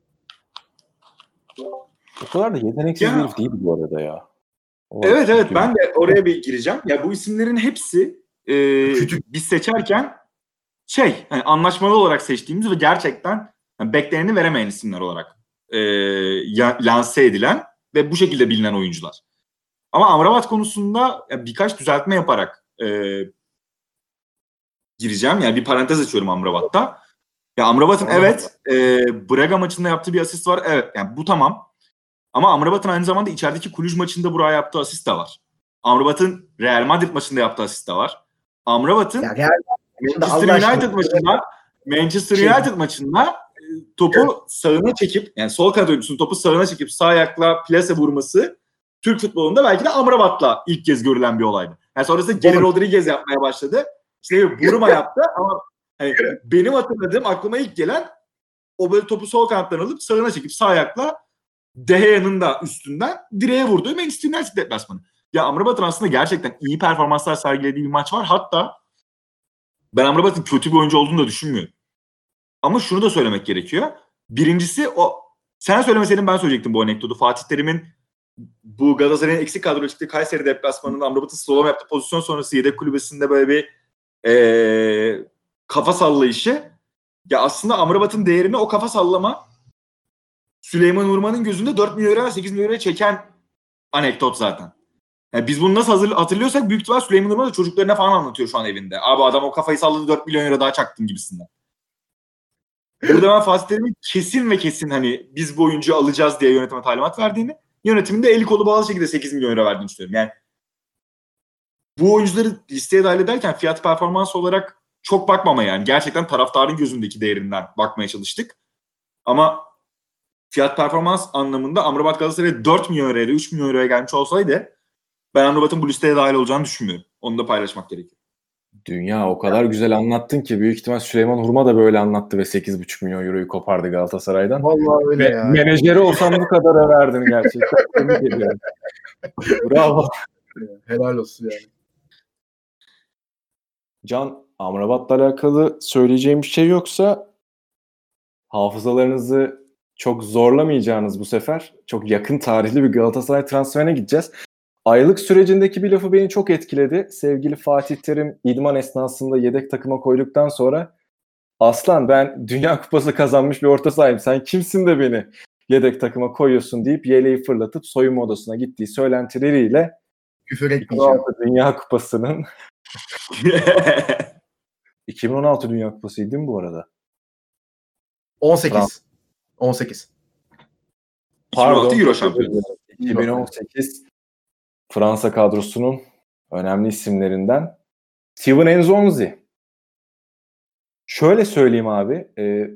O kadar da yeteneksiz ya. değil bu arada ya. O evet evet ben de oraya bir gireceğim. Ya bu isimlerin hepsi e, biz seçerken şey hani anlaşmalı olarak seçtiğimiz ve gerçekten yani bekleneni veremeyen isimler olarak e, ya, lanse edilen ve bu şekilde bilinen oyuncular. Ama Amrabat konusunda birkaç düzeltme yaparak e, gireceğim. Yani bir parantez açıyorum Amrabat'ta. Ya Amrabat'ın evet e, Braga maçında yaptığı bir asist var. Evet yani bu tamam. Ama Amrabat'ın aynı zamanda içerideki Kuluj maçında buraya yaptığı asist de var. Amrabat'ın Real Madrid maçında yaptığı asist de var. Amrabat'ın Manchester United maçında Manchester şey, United maçında e, topu evet. sağına çekip yani sol kanat oyuncusunun topu sağına çekip sağ ayakla plase vurması Türk futbolunda belki de Amrabat'la ilk kez görülen bir olaydı. Yani sonrasında Geri Rodriguez yapmaya başladı. İşte Buruma yaptı ama hani benim hatırladığım aklıma ilk gelen o böyle topu sol kanattan alıp sağına çekip sağ ayakla Deheya'nın da üstünden direğe vurduğu Manchester United deplasmanı. Ya Amrabat'ın aslında gerçekten iyi performanslar sergilediği bir maç var. Hatta ben Amrabat'ın kötü bir oyuncu olduğunu da düşünmüyorum. Ama şunu da söylemek gerekiyor. Birincisi o sen söylemeseydin ben söyleyecektim bu anekdotu. Fatih Terim'in bu Galatasaray'ın eksik kadro çıktığı Kayseri deplasmanında Amrabat'ın slalom yaptığı pozisyon sonrası yedek kulübesinde böyle bir ee, kafa sallayışı. Ya aslında Amrabat'ın değerini o kafa sallama Süleyman Urman'ın gözünde 4 milyon lira 8 milyon lira çeken anekdot zaten. Yani biz bunu nasıl hazır, hatırlıyorsak büyük ihtimal Süleyman Urman da çocuklarına falan anlatıyor şu an evinde. Abi adam o kafayı salladı 4 milyon lira daha çaktın gibisinden. Burada ben Fatih Terim'in kesin ve kesin hani biz bu oyuncuyu alacağız diye yönetime talimat verdiğini, yönetimin de eli kolu bağlı şekilde 8 milyon lira verdiğini düşünüyorum. Yani bu oyuncuları listeye dahil ederken fiyat performans olarak çok bakmama yani. Gerçekten taraftarın gözündeki değerinden bakmaya çalıştık. Ama fiyat performans anlamında Amrabat Galatasaray'a 4 milyon euroya 3 milyon euroya gelmiş olsaydı ben Amrabat'ın bu listeye dahil olacağını düşünmüyorum. Onu da paylaşmak gerekiyor. Dünya o kadar güzel anlattın ki büyük ihtimal Süleyman Hurma da böyle anlattı ve 8,5 milyon euroyu kopardı Galatasaray'dan. Vallahi öyle ya. Menajeri olsam bu kadar verdin gerçekten. Tebrik ediyorum. Bravo. Helal olsun yani. Can Amrabat'la alakalı söyleyeceğim bir şey yoksa hafızalarınızı çok zorlamayacağınız bu sefer çok yakın tarihli bir Galatasaray transferine gideceğiz. Aylık sürecindeki bir lafı beni çok etkiledi. Sevgili Fatih Terim idman esnasında yedek takıma koyduktan sonra Aslan ben Dünya Kupası kazanmış bir orta sahayım. Sen kimsin de beni yedek takıma koyuyorsun deyip yeleği fırlatıp soyunma odasına gittiği söylentileriyle Küfür etmeyeceğim. 2016 Dünya Kupası'nın 2016 Dünya Kupası'ydı değil mi bu arada? 18. 18. 2016 Euro şampiyonu. 2018 Fransa kadrosunun önemli isimlerinden Steven Enzonzi. Şöyle söyleyeyim abi. E,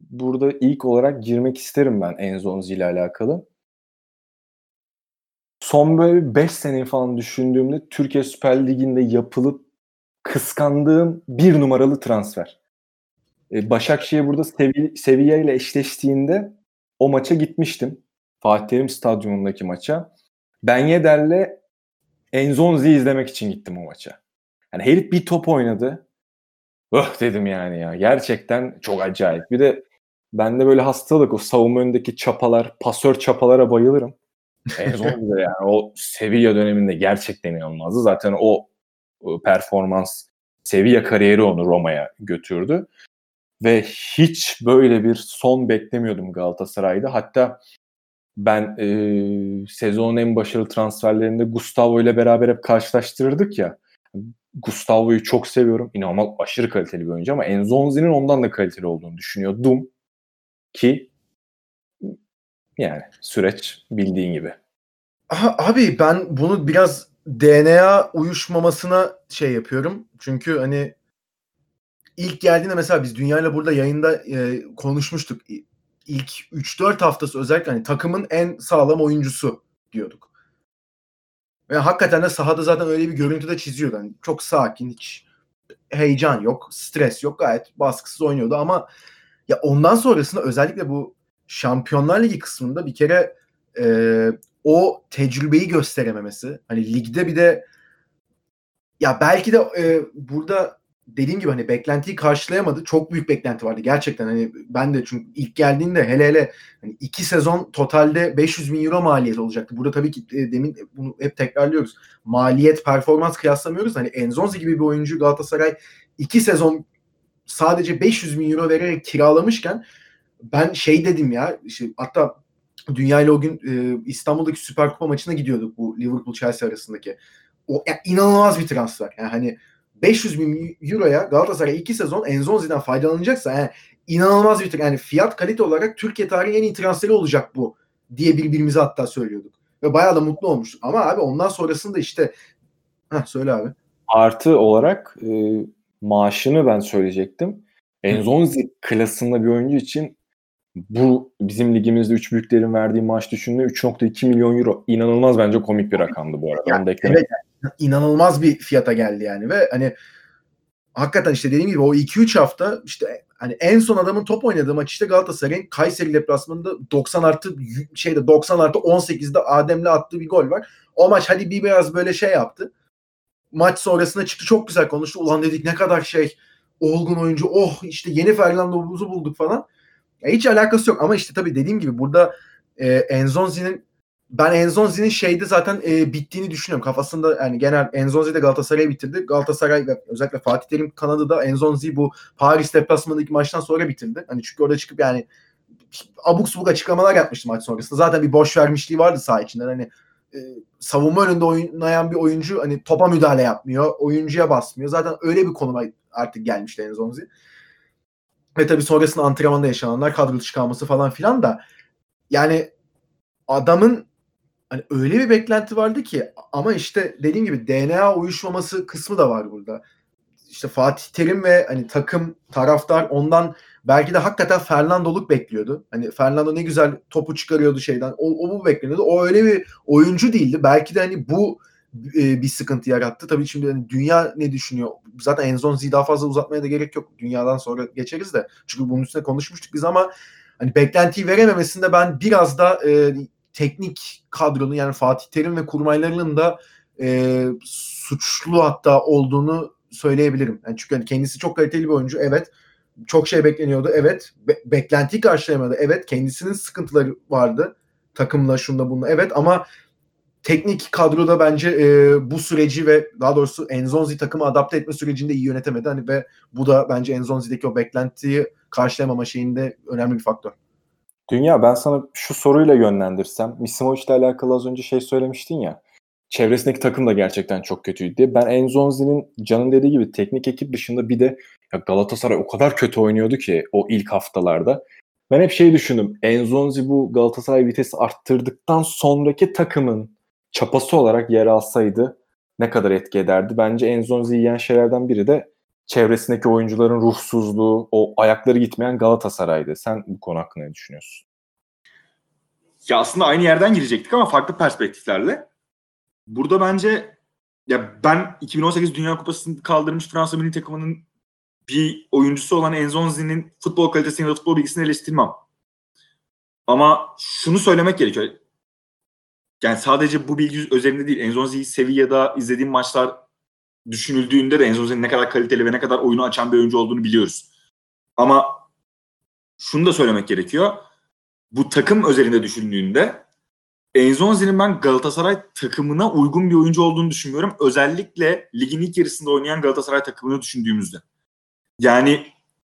burada ilk olarak girmek isterim ben Enzonzi ile alakalı. Son böyle 5 sene falan düşündüğümde Türkiye Süper Ligi'nde yapılıp kıskandığım bir numaralı transfer. E, Başakşehir burada Sevi Sevilla ile eşleştiğinde o maça gitmiştim. Fatih Terim Stadyumundaki maça. Ben Yeder'le Enzonzi'yi izlemek için gittim o maça. Yani herif bir top oynadı. Öh dedim yani ya. Gerçekten çok acayip. Bir de bende böyle hastalık o savunma önündeki çapalar, pasör çapalara bayılırım. Enzonzi de yani o Sevilla döneminde gerçekten inanılmazdı. Zaten o, o performans Sevilla kariyeri onu Roma'ya götürdü. Ve hiç böyle bir son beklemiyordum Galatasaray'da. Hatta ben e, sezonun en başarılı transferlerinde Gustavo ile beraber hep karşılaştırırdık ya. Gustavo'yu çok seviyorum. İnanılmaz aşırı kaliteli bir oyuncu ama Enzonzi'nin ondan da kaliteli olduğunu düşünüyordum. Ki yani süreç bildiğin gibi. Abi ben bunu biraz DNA uyuşmamasına şey yapıyorum. Çünkü hani ilk geldiğinde mesela biz Dünyayla burada yayında e, konuşmuştuk. İlk 3-4 haftası özellikle hani takımın en sağlam oyuncusu diyorduk. Ve hakikaten de sahada zaten öyle bir görüntü de çiziyordu. Yani çok sakin, hiç heyecan yok, stres yok. Gayet baskısız oynuyordu ama ya ondan sonrasında özellikle bu Şampiyonlar Ligi kısmında bir kere e, o tecrübeyi gösterememesi. Hani ligde bir de ya belki de e, burada dediğim gibi hani beklentiyi karşılayamadı. Çok büyük beklenti vardı gerçekten. Hani ben de çünkü ilk geldiğinde hele hele hani iki sezon totalde 500 bin euro maliyet olacaktı. Burada tabii ki e, demin bunu hep tekrarlıyoruz. Maliyet performans kıyaslamıyoruz. Hani Enzonzi gibi bir oyuncu Galatasaray iki sezon sadece 500 bin euro vererek kiralamışken ben şey dedim ya işte hatta Dünya ile o gün e, İstanbul'daki Süper Kupa maçına gidiyorduk bu Liverpool Chelsea arasındaki. O yani inanılmaz bir transfer. Yani hani 500 bin euroya Galatasaray iki sezon Enzonzi'den faydalanacaksa yani inanılmaz bir yani fiyat kalite olarak Türkiye tarihi en iyi transferi olacak bu diye birbirimize hatta söylüyorduk. Ve bayağı da mutlu olmuştuk. Ama abi ondan sonrasında işte Heh, söyle abi. Artı olarak e, maaşını ben söyleyecektim. Enzonzi klasında bir oyuncu için bu bizim ligimizde üç büyüklerin verdiği maaş düşündüğünde 3.2 milyon euro inanılmaz bence komik bir rakamdı bu arada. Yani, evet, inanılmaz bir fiyata geldi yani ve hani hakikaten işte dediğim gibi o 2-3 hafta işte hani en son adamın top oynadığı maç işte Galatasaray'ın Kayseri deplasmanında 90 artı şeyde 90 artı 18'de Adem'le attığı bir gol var. O maç hadi bir biraz böyle şey yaptı. Maç sonrasında çıktı çok güzel konuştu. Ulan dedik ne kadar şey olgun oyuncu. Oh işte yeni Fernando'muzu bulduk falan. Ya hiç alakası yok ama işte tabii dediğim gibi burada e, Enzonzi'nin ben Enzonzi'nin şeyde zaten e, bittiğini düşünüyorum. Kafasında yani genel Enzonzi de Galatasaray'ı bitirdi. Galatasaray özellikle Fatih Terim kanadı da Enzonzi bu Paris deplasmanındaki maçtan sonra bitirdi. Hani çünkü orada çıkıp yani abuk subuk açıklamalar yapmıştı maç sonrasında. Zaten bir boş vermişliği vardı saha içinden. Hani e, savunma önünde oynayan bir oyuncu hani topa müdahale yapmıyor. Oyuncuya basmıyor. Zaten öyle bir konuma artık gelmişti Enzonzi. Ve tabii sonrasında antrenmanda yaşananlar kadro dışı kalması falan filan da yani adamın hani öyle bir beklenti vardı ki ama işte dediğim gibi DNA uyuşmaması kısmı da var burada. İşte Fatih Terim ve hani takım taraftar ondan belki de hakikaten Fernando'luk bekliyordu. Hani Fernando ne güzel topu çıkarıyordu şeyden. O, o bu bekleniyordu. O öyle bir oyuncu değildi. Belki de hani bu e, bir sıkıntı yarattı. Tabii şimdi hani dünya ne düşünüyor? Zaten Enzonzi'yi daha fazla uzatmaya da gerek yok. Dünyadan sonra geçeriz de. Çünkü bunun üstüne konuşmuştuk biz ama hani beklentiyi verememesinde ben biraz da e, teknik kadronun yani Fatih Terim ve kurmaylarının da e, suçlu hatta olduğunu söyleyebilirim. Yani çünkü hani kendisi çok kaliteli bir oyuncu. Evet. Çok şey bekleniyordu. Evet. Be- beklentiyi karşılayamadı. Evet. Kendisinin sıkıntıları vardı. Takımla şunda bununla. Evet ama teknik kadroda bence e, bu süreci ve daha doğrusu Enzonzi takımı adapte etme sürecinde iyi yönetemedi. Hani ve bu da bence Enzonzi'deki o beklentiyi karşılayamama şeyinde önemli bir faktör. Dünya ben sana şu soruyla yönlendirsem. Misimovic ile alakalı az önce şey söylemiştin ya. Çevresindeki takım da gerçekten çok kötüydü diye. Ben Enzonzi'nin Can'ın dediği gibi teknik ekip dışında bir de ya Galatasaray o kadar kötü oynuyordu ki o ilk haftalarda. Ben hep şey düşündüm. Enzonzi bu Galatasaray vitesi arttırdıktan sonraki takımın çapası olarak yer alsaydı ne kadar etki ederdi? Bence Enzonzi yiyen şeylerden biri de çevresindeki oyuncuların ruhsuzluğu, o ayakları gitmeyen Galatasaray'dı. Sen bu konu hakkında ne düşünüyorsun? Ya aslında aynı yerden girecektik ama farklı perspektiflerle. Burada bence ya ben 2018 Dünya Kupası'nı kaldırmış Fransa milli takımının bir oyuncusu olan Enzonzi'nin futbol kalitesini da futbol bilgisini eleştirmem. Ama şunu söylemek gerekiyor. Yani sadece bu bilgi özelinde değil. Enzonzi'yi Sevilla'da izlediğim maçlar düşünüldüğünde de Enzonzi'nin ne kadar kaliteli ve ne kadar oyunu açan bir oyuncu olduğunu biliyoruz. Ama şunu da söylemek gerekiyor. Bu takım özelinde düşündüğünde Enzonzi'nin ben Galatasaray takımına uygun bir oyuncu olduğunu düşünmüyorum. Özellikle ligin ilk yarısında oynayan Galatasaray takımını düşündüğümüzde. Yani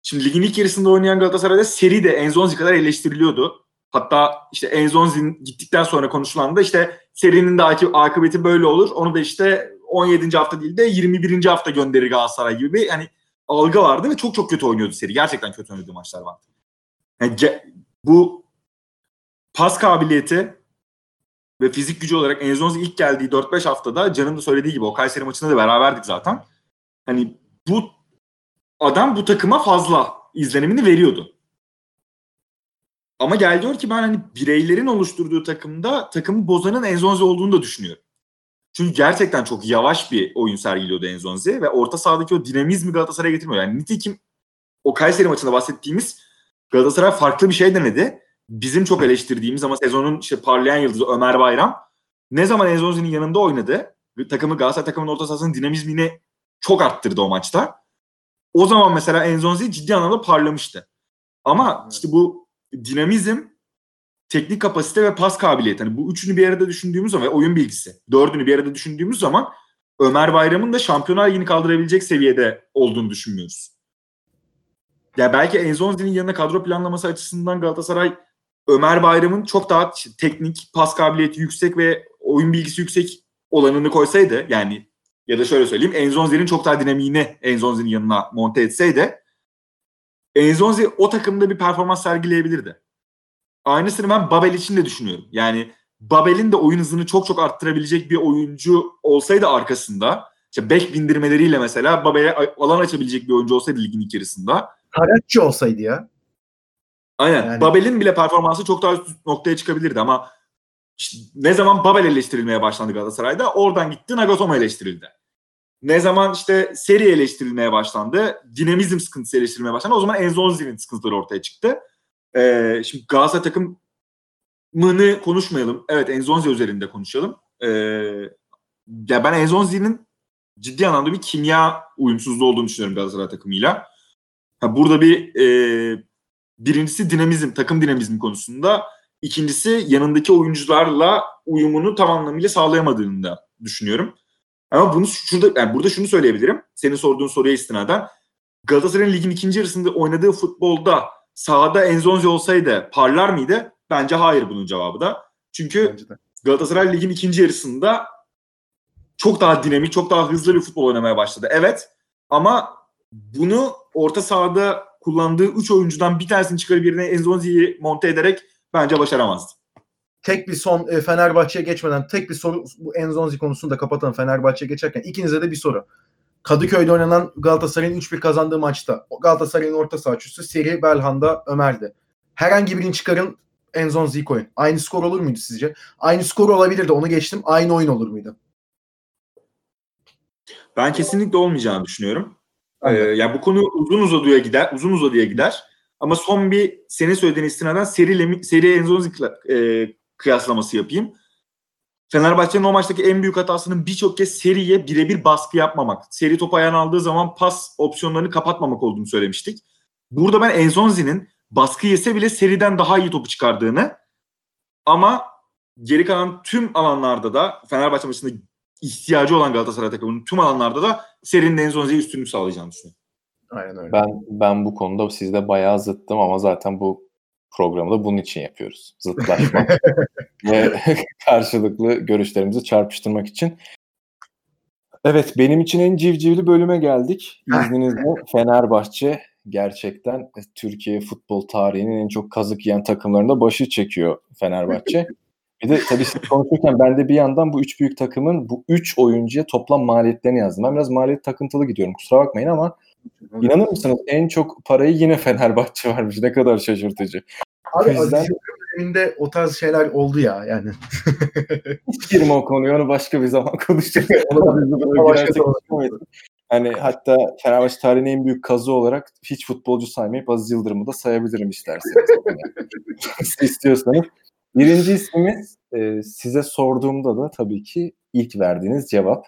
şimdi ligin ilk yarısında oynayan Galatasaray'da seri de Enzonzi kadar eleştiriliyordu. Hatta işte Enzonzi'nin gittikten sonra konuşulan da işte serinin de akıbeti böyle olur. Onu da işte 17. hafta değil de 21. hafta gönderir Galatasaray gibi bir yani algı vardı ve çok çok kötü oynuyordu seri. Gerçekten kötü oynadığı maçlar vardı. Yani bu pas kabiliyeti ve fizik gücü olarak Enzonzi ilk geldiği 4-5 haftada Can'ın da söylediği gibi o Kayseri maçında da beraberdik zaten. Hani bu adam bu takıma fazla izlenimini veriyordu. Ama gel diyor ki ben hani bireylerin oluşturduğu takımda takımı bozanın Enzonzi olduğunu da düşünüyorum. Çünkü gerçekten çok yavaş bir oyun sergiliyordu Enzonzi ve orta sahadaki o dinamizmi Galatasaray'a getirmiyor. Yani nitekim o Kayseri maçında bahsettiğimiz Galatasaray farklı bir şey denedi. Bizim çok eleştirdiğimiz ama sezonun işte parlayan yıldızı Ömer Bayram ne zaman Enzonzi'nin yanında oynadı takımı Galatasaray takımının orta sahasının dinamizmini çok arttırdı o maçta. O zaman mesela Enzonzi ciddi anlamda parlamıştı. Ama işte bu dinamizm, teknik kapasite ve pas kabiliyeti. Hani bu üçünü bir arada düşündüğümüz zaman ve oyun bilgisi. Dördünü bir arada düşündüğümüz zaman Ömer Bayram'ın da Şampiyonlar Ligi'ni kaldırabilecek seviyede olduğunu düşünmüyoruz. Ya belki Enzonzi'nin yanına kadro planlaması açısından Galatasaray Ömer Bayram'ın çok daha teknik, pas kabiliyeti yüksek ve oyun bilgisi yüksek olanını koysaydı yani ya da şöyle söyleyeyim Enzonzi'nin çok daha dinamiğini Enzonzi'nin yanına monte etseydi Enzonzi o takımda bir performans sergileyebilirdi. Aynısını ben Babel için de düşünüyorum. Yani Babel'in de oyun hızını çok çok arttırabilecek bir oyuncu olsaydı arkasında işte back bindirmeleriyle mesela Babel'e alan açabilecek bir oyuncu olsaydı ligin yarısında. Karatçı olsaydı ya. Aynen. Yani... Babel'in bile performansı çok daha üst noktaya çıkabilirdi ama işte ne zaman Babel eleştirilmeye başlandı Galatasaray'da oradan gitti Nagatomo eleştirildi. Ne zaman işte seri eleştirilmeye başlandı, dinamizm sıkıntısı eleştirilmeye başlandı o zaman Enzonzi'nin sıkıntıları ortaya çıktı. Ee, şimdi Galatasaray takımını konuşmayalım. Evet Enzonzi üzerinde konuşalım. Ee, ya ben Enzonzi'nin ciddi anlamda bir kimya uyumsuzluğu olduğunu düşünüyorum Galatasaray takımıyla. Ha, burada bir e, birincisi dinamizm, takım dinamizmi konusunda. İkincisi yanındaki oyuncularla uyumunu tam anlamıyla sağlayamadığını da düşünüyorum. Ama bunu şurada yani burada şunu söyleyebilirim. Senin sorduğun soruya istinaden Galatasaray'ın ligin ikinci yarısında oynadığı futbolda sahada Enzonzi olsaydı parlar mıydı? Bence hayır bunun cevabı da. Çünkü Galatasaray ligin ikinci yarısında çok daha dinamik, çok daha hızlı bir futbol oynamaya başladı. Evet ama bunu orta sahada kullandığı 3 oyuncudan bir tanesini çıkarıp yerine Enzonzi'yi monte ederek bence başaramazdı. Tek bir son e, Fenerbahçe'ye geçmeden tek bir soru bu Enzonzi konusunu da kapatalım Fenerbahçe'ye geçerken ikinize de bir soru. Kadıköy'de oynanan Galatasaray'ın 3-1 kazandığı maçta Galatasaray'ın orta saha açısı Seri, Belhanda, Ömer'di. Herhangi birini çıkarın Enzonzi'yi koyun. Aynı skor olur muydu sizce? Aynı skor olabilirdi onu geçtim. Aynı oyun olur muydu? Ben kesinlikle olmayacağını düşünüyorum. Ee, yani bu konu uzun uzadıya gider, uzun uzadıya gider. Ama son bir senin söylediğin istinaden seri, seri Enzonzi e, kıyaslaması yapayım. Fenerbahçe'nin o maçtaki en büyük hatasının birçok kez seriye birebir baskı yapmamak. Seri top ayağına aldığı zaman pas opsiyonlarını kapatmamak olduğunu söylemiştik. Burada ben Enzonzi'nin baskı yese bile seriden daha iyi topu çıkardığını ama geri kalan tüm alanlarda da Fenerbahçe maçında ihtiyacı olan Galatasaray takımının tüm alanlarda da serinin en son üstünlük sağlayacağını düşünüyorum. Aynen öyle. Ben ben bu konuda sizde bayağı zıttım ama zaten bu programı da bunun için yapıyoruz. Zıtlaşmak ve karşılıklı görüşlerimizi çarpıştırmak için. Evet benim için en civcivli bölüme geldik. İzninizle Fenerbahçe gerçekten Türkiye futbol tarihinin en çok kazık yiyen takımlarında başı çekiyor Fenerbahçe. Bir de tabii siz konuşurken ben de bir yandan bu üç büyük takımın bu üç oyuncuya toplam maliyetlerini yazdım. Ben biraz maliyet takıntılı gidiyorum kusura bakmayın ama inanır mısınız en çok parayı yine Fenerbahçe vermiş. Ne kadar şaşırtıcı. Abi O yüzden- döneminde o tarz şeyler oldu ya yani. Hiç girme o konuya onu başka bir zaman konuşacağız. Hani hatta Fenerbahçe tarihinin en büyük kazı olarak hiç futbolcu saymayıp Aziz Yıldırım'ı da sayabilirim isterseniz. İstiyorsanız. Birinci ismimiz e, size sorduğumda da tabii ki ilk verdiğiniz cevap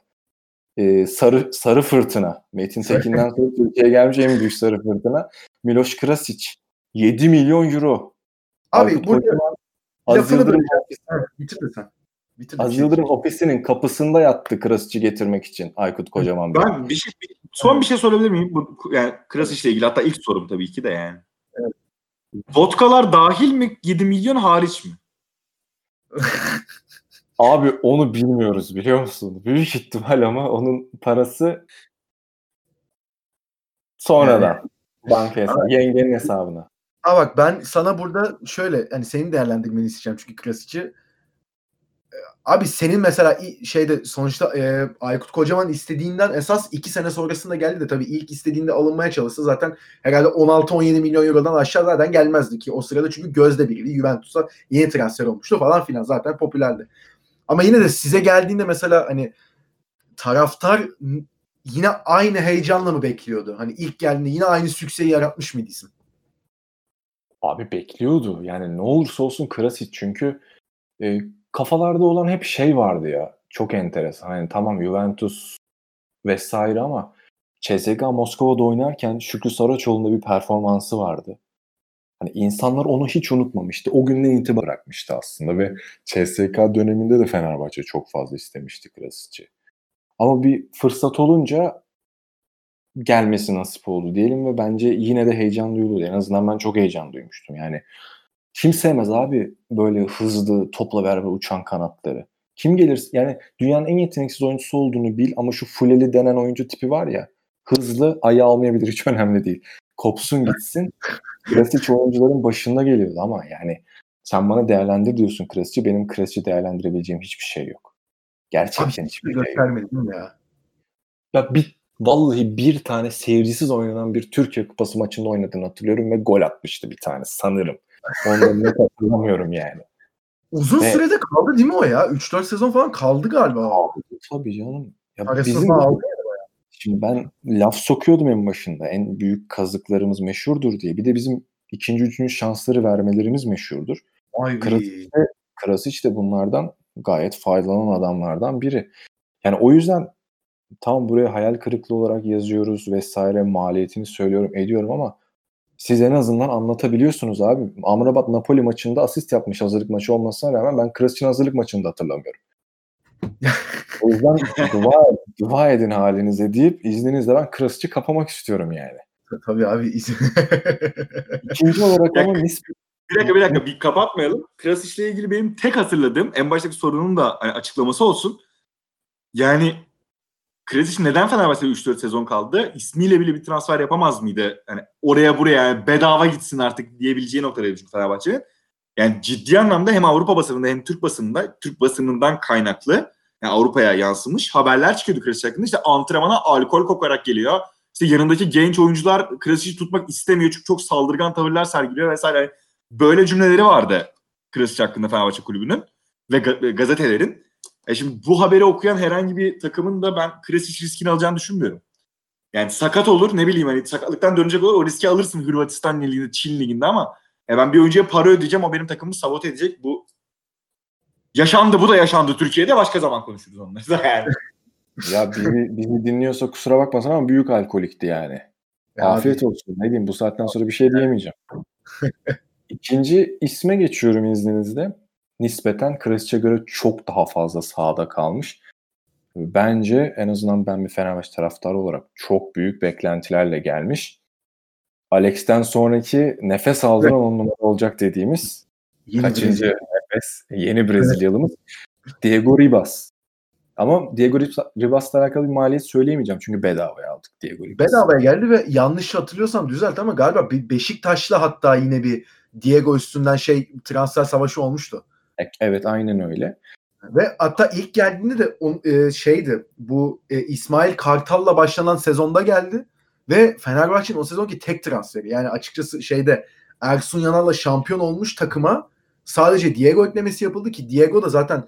e, sarı sarı fırtına. Metin Tekin'den sonra Türkiye'ye gelmiş en büyük sarı fırtına. Miloš Krasić. 7 milyon euro. Abi Aykut burada Kocaman, lafını Yıldırım, Ha, bitir de sen. Bitir de Aziz şey. Yıldırım ofisinin kapısında yattı Krasić'i getirmek için Aykut Kocaman Bey. Ben bir şey bir- son bir şey sorabilir miyim? Bu yani Krasic ile ilgili hatta ilk sorum tabii ki de yani. Evet. Vodkalar dahil mi 7 milyon hariç mi? Abi onu bilmiyoruz biliyor musun? Büyük ihtimal ama onun parası sonradan banka hesabı, yengenin hesabına. Aa bak ben sana burada şöyle hani senin değerlendirmeni isteyeceğim çünkü Krasic'i. Ee, Abi senin mesela şeyde sonuçta e, Aykut Kocaman istediğinden esas iki sene sonrasında geldi de tabii ilk istediğinde alınmaya çalışsa zaten herhalde 16-17 milyon eurodan aşağı zaten gelmezdi ki o sırada çünkü gözde biriydi. Juventus'a yeni transfer olmuştu falan filan zaten popülerdi. Ama yine de size geldiğinde mesela hani taraftar yine aynı heyecanla mı bekliyordu? Hani ilk geldiğinde yine aynı sükseyi yaratmış mıydı isim? Abi bekliyordu. Yani ne olursa olsun Krasic çünkü e, kafalarda olan hep şey vardı ya. Çok enteresan. Hani tamam Juventus vesaire ama CSKA Moskova'da oynarken Şükrü Saraçoğlu'nda bir performansı vardı. Hani insanlar onu hiç unutmamıştı. O günden itibaren bırakmıştı aslında ve CSKA döneminde de Fenerbahçe çok fazla istemişti Krasic'i. Ama bir fırsat olunca gelmesi nasip oldu diyelim ve bence yine de heyecan duyuldu. En azından ben çok heyecan duymuştum. Yani kim sevmez abi böyle hızlı topla beraber uçan kanatları. Kim gelir yani dünyanın en yeteneksiz oyuncusu olduğunu bil ama şu fuleli denen oyuncu tipi var ya hızlı ayağı almayabilir hiç önemli değil. Kopsun gitsin. Krasic oyuncuların başında geliyordu ama yani sen bana değerlendir diyorsun Krasic'i benim Krasic'i değerlendirebileceğim hiçbir şey yok. Gerçekten hiçbir şey yok. ya? Ya bir vallahi bir tane seyircisiz oynanan bir Türkiye Kupası maçında oynadığını hatırlıyorum ve gol atmıştı bir tane sanırım. Ondan net hatırlamıyorum yani. Uzun Ve- sürede kaldı değil mi o ya? 3-4 sezon falan kaldı galiba. Tabii canım. Ya bizim aldı. şimdi ben laf sokuyordum en başında. En büyük kazıklarımız meşhurdur diye. Bir de bizim ikinci, üçüncü şansları vermelerimiz meşhurdur. Ay Krasic de, Krasic de bunlardan gayet faydalanan adamlardan biri. Yani o yüzden tam buraya hayal kırıklığı olarak yazıyoruz vesaire maliyetini söylüyorum ediyorum ama siz en azından anlatabiliyorsunuz abi. Amrabat Napoli maçında asist yapmış hazırlık maçı olmasına rağmen ben Krasic'in hazırlık maçını da hatırlamıyorum. o yüzden dua, dua edin halinize deyip izninizle ben Krasic'i kapamak istiyorum yani. Tabii abi. İkinci olarak ama nispet Bir dakika bir dakika bir kapatmayalım. Krasic ile ilgili benim tek hatırladığım en baştaki sorunun da hani açıklaması olsun. Yani Krasic neden Fenerbahçe'de 3-4 sezon kaldı? İsmiyle bile bir transfer yapamaz mıydı? Yani oraya buraya yani bedava gitsin artık diyebileceği noktadaydı çünkü Fenerbahçe'nin. Yani ciddi anlamda hem Avrupa basınında hem Türk basınında, Türk basınından kaynaklı yani Avrupa'ya yansımış haberler çıkıyordu Krasic hakkında. İşte antrenmana alkol kokarak geliyor. İşte yanındaki genç oyuncular Krasic'i tutmak istemiyor çünkü çok saldırgan tavırlar sergiliyor vesaire. Yani böyle cümleleri vardı Krasic hakkında Fenerbahçe kulübünün ve gazetelerin. E şimdi bu haberi okuyan herhangi bir takımın da ben Krasic riskini alacağını düşünmüyorum. Yani sakat olur ne bileyim hani sakatlıktan dönecek olur o riski alırsın Hırvatistan liginde, Çin liginde ama e ben bir oyuncuya para ödeyeceğim o benim takımımı sabote edecek. Bu yaşandı bu da yaşandı Türkiye'de başka zaman konuşuruz onları da yani. ya bizi, bizi dinliyorsa kusura bakmasın ama büyük alkolikti yani. Ya Afiyet olsun. Ne diyeyim bu saatten sonra bir şey diyemeyeceğim. İkinci isme geçiyorum izninizle. Nispeten Krasic'e göre çok daha fazla sahada kalmış. Bence en azından ben bir Fenerbahçe taraftarı olarak çok büyük beklentilerle gelmiş. Alex'ten sonraki nefes aldıran evet. on numara olacak dediğimiz Yeni kaçıncı Brezilya. nefes yeni Brezilyalımız evet. Diego Ribas. Ama Diego Ribas'la alakalı bir maliyet söyleyemeyeceğim çünkü bedavaya aldık Diego Ribas. Bedavaya geldi ve yanlış hatırlıyorsam düzelt ama galiba Beşiktaş'la hatta yine bir Diego üstünden şey transfer savaşı olmuştu. Evet aynen öyle. Ve hatta ilk geldiğinde de on, e, şeydi bu e, İsmail Kartal'la başlanan sezonda geldi ve Fenerbahçe'nin o sezonki tek transferi. Yani açıkçası şeyde Ersun Yanal'la şampiyon olmuş takıma sadece Diego eklemesi yapıldı ki Diego da zaten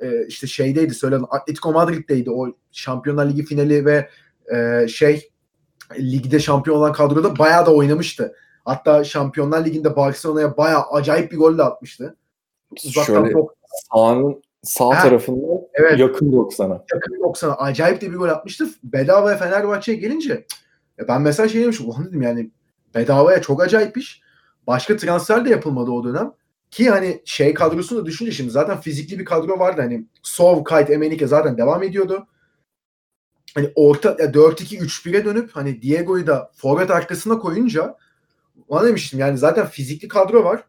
e, işte şeydeydi söylenen Atletico Madrid'deydi o Şampiyonlar Ligi finali ve e, şey ligde şampiyon olan kadroda bayağı da oynamıştı. Hatta Şampiyonlar Ligi'nde Barcelona'ya bayağı acayip bir gol de atmıştı. Uzaktan Şöyle top... sahanın sağ ha, tarafında evet, yakın 90'a. Yakın 90'a. Acayip de bir gol atmıştı. Bedavaya Fenerbahçe'ye gelince ben mesela şey demişim. Ulan dedim yani bedavaya çok acayip iş. Başka transfer de yapılmadı o dönem. Ki hani şey kadrosunu da düşünce şimdi zaten fizikli bir kadro vardı. Hani Sov, Kite, Emenike zaten devam ediyordu. Hani orta 4-2-3-1'e dönüp hani Diego'yu da forvet arkasına koyunca ona demiştim yani zaten fizikli kadro var.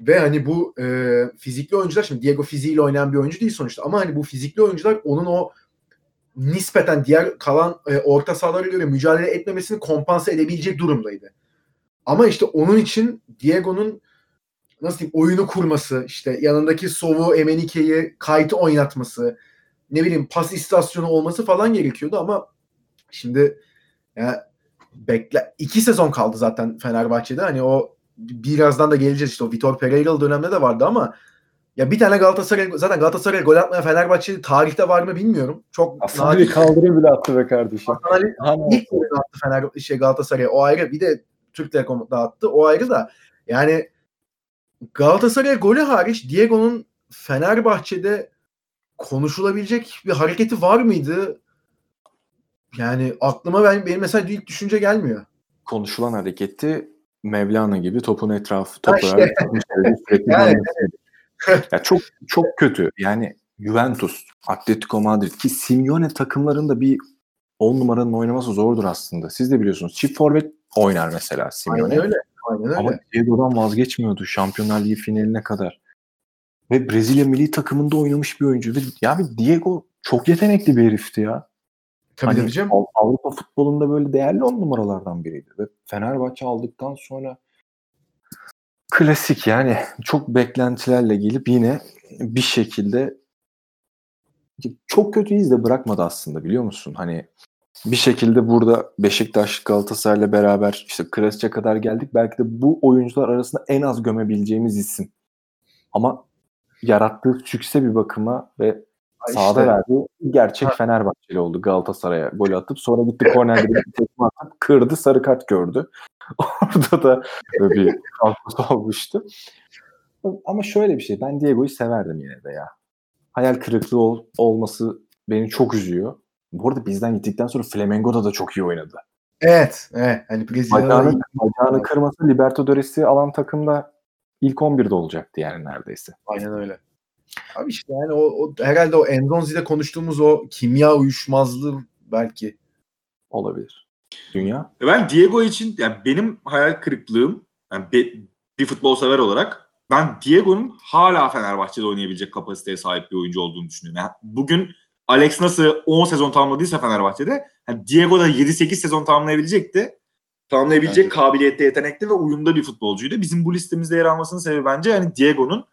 Ve hani bu e, fizikli oyuncular şimdi Diego fiziğiyle oynayan bir oyuncu değil sonuçta ama hani bu fizikli oyuncular onun o nispeten diğer kalan e, orta sahalara göre mücadele etmemesini kompanse edebilecek durumdaydı. Ama işte onun için Diego'nun nasıl diyeyim oyunu kurması, işte yanındaki Sov'u, Emenike'yi, Kayt'ı oynatması, ne bileyim pas istasyonu olması falan gerekiyordu ama şimdi ya bekle iki sezon kaldı zaten Fenerbahçe'de. Hani o birazdan da geleceğiz işte o Vitor Pereira'lı dönemde de vardı ama ya bir tane Galatasaray zaten Galatasaray gol atmaya Fenerbahçe tarihte var mı bilmiyorum. Çok Aslında bir kaldırım bile attı be kardeşim. Ali, ilk golü attı Fener şey Galatasaray o ayrı bir de Türk Telekom dağıttı o ayrı da yani Galatasaray golü hariç Diego'nun Fenerbahçe'de konuşulabilecek bir hareketi var mıydı? Yani aklıma ben benim mesela ilk düşünce gelmiyor. Konuşulan hareketi Mevlana gibi topun etrafı toprağı işte. yani, ya çok çok kötü. Yani Juventus, Atletico Madrid ki Simeone takımlarında bir 10 numaranın oynaması zordur aslında. Siz de biliyorsunuz. Çift forvet oynar mesela Simeone. Aynen öyle. Aynen öyle. Ama Diego'dan vazgeçmiyordu Şampiyonlar Ligi finaline kadar. Ve Brezilya milli takımında oynamış bir oyuncu. Ve yani Diego çok yetenekli bir herifti ya. Tabii hani canım. Avrupa futbolunda böyle değerli on numaralardan biriydi. Ve Fenerbahçe aldıktan sonra klasik yani çok beklentilerle gelip yine bir şekilde çok kötü iz de bırakmadı aslında biliyor musun? Hani bir şekilde burada Beşiktaş Galatasaray'la beraber işte Krasic'e kadar geldik. Belki de bu oyuncular arasında en az gömebileceğimiz isim. Ama yarattığı sükse bir bakıma ve ha sahada verdiği gerçek ha. Fenerbahçeli oldu Galatasaray'a gol atıp sonra gitti kornerde bir tekme atıp kırdı sarı kart gördü. Orada da bir kalkması olmuştu. Ama şöyle bir şey ben Diego'yu severdim yine de ya. Hayal kırıklığı ol, olması beni çok üzüyor. Bu arada bizden gittikten sonra Flamengo'da da çok iyi oynadı. Evet. evet. Hani bacağını kırması Libertadores'i alan takımda ilk 11'de olacaktı yani neredeyse. Aynen öyle. Abi işte yani o, o herhalde o Endonzi'de konuştuğumuz o kimya uyuşmazlığı belki olabilir. Dünya. Ben Diego için yani benim hayal kırıklığım yani bir, bir futbol sever olarak ben Diego'nun hala Fenerbahçe'de oynayabilecek kapasiteye sahip bir oyuncu olduğunu düşünüyorum. Yani bugün Alex nasıl 10 sezon tamamladıysa Fenerbahçe'de yani Diego da 7-8 sezon tamamlayabilecekti. Tamamlayabilecek evet. kabiliyette, yetenekli ve uyumda bir futbolcuydu. Bizim bu listemizde yer almasının sebebi bence yani Diego'nun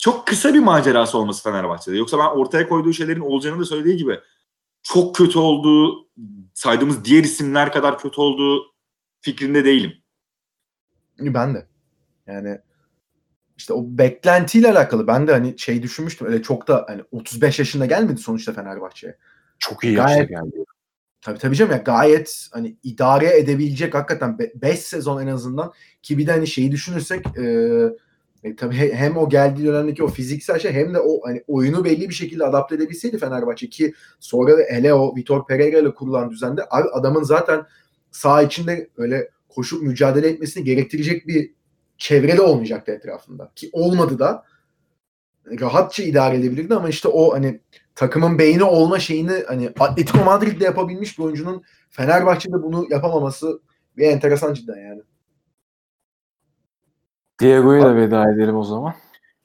çok kısa bir macerası olması Fenerbahçe'de. Yoksa ben ortaya koyduğu şeylerin olacağını da söylediği gibi çok kötü olduğu, saydığımız diğer isimler kadar kötü olduğu fikrinde değilim. Ben de. Yani işte o beklentiyle alakalı ben de hani şey düşünmüştüm. Öyle çok da hani 35 yaşında gelmedi sonuçta Fenerbahçe'ye. Çok iyi yaşta geldi. Tabii tabii canım ya gayet hani idare edebilecek hakikaten 5 sezon en azından ki bir de hani şeyi düşünürsek e, e, tabii hem o geldiği dönemdeki o fiziksel şey hem de o hani oyunu belli bir şekilde adapte edebilseydi Fenerbahçe ki sonra da hele o Vitor Pereira ile kurulan düzende adamın zaten sağ içinde öyle koşup mücadele etmesini gerektirecek bir çevrede olmayacaktı etrafında. Ki olmadı da rahatça idare edebilirdi ama işte o hani takımın beyni olma şeyini hani Atletico Madrid'de yapabilmiş bir oyuncunun Fenerbahçe'de bunu yapamaması bir enteresan cidden yani. Diego'ya da veda edelim o zaman.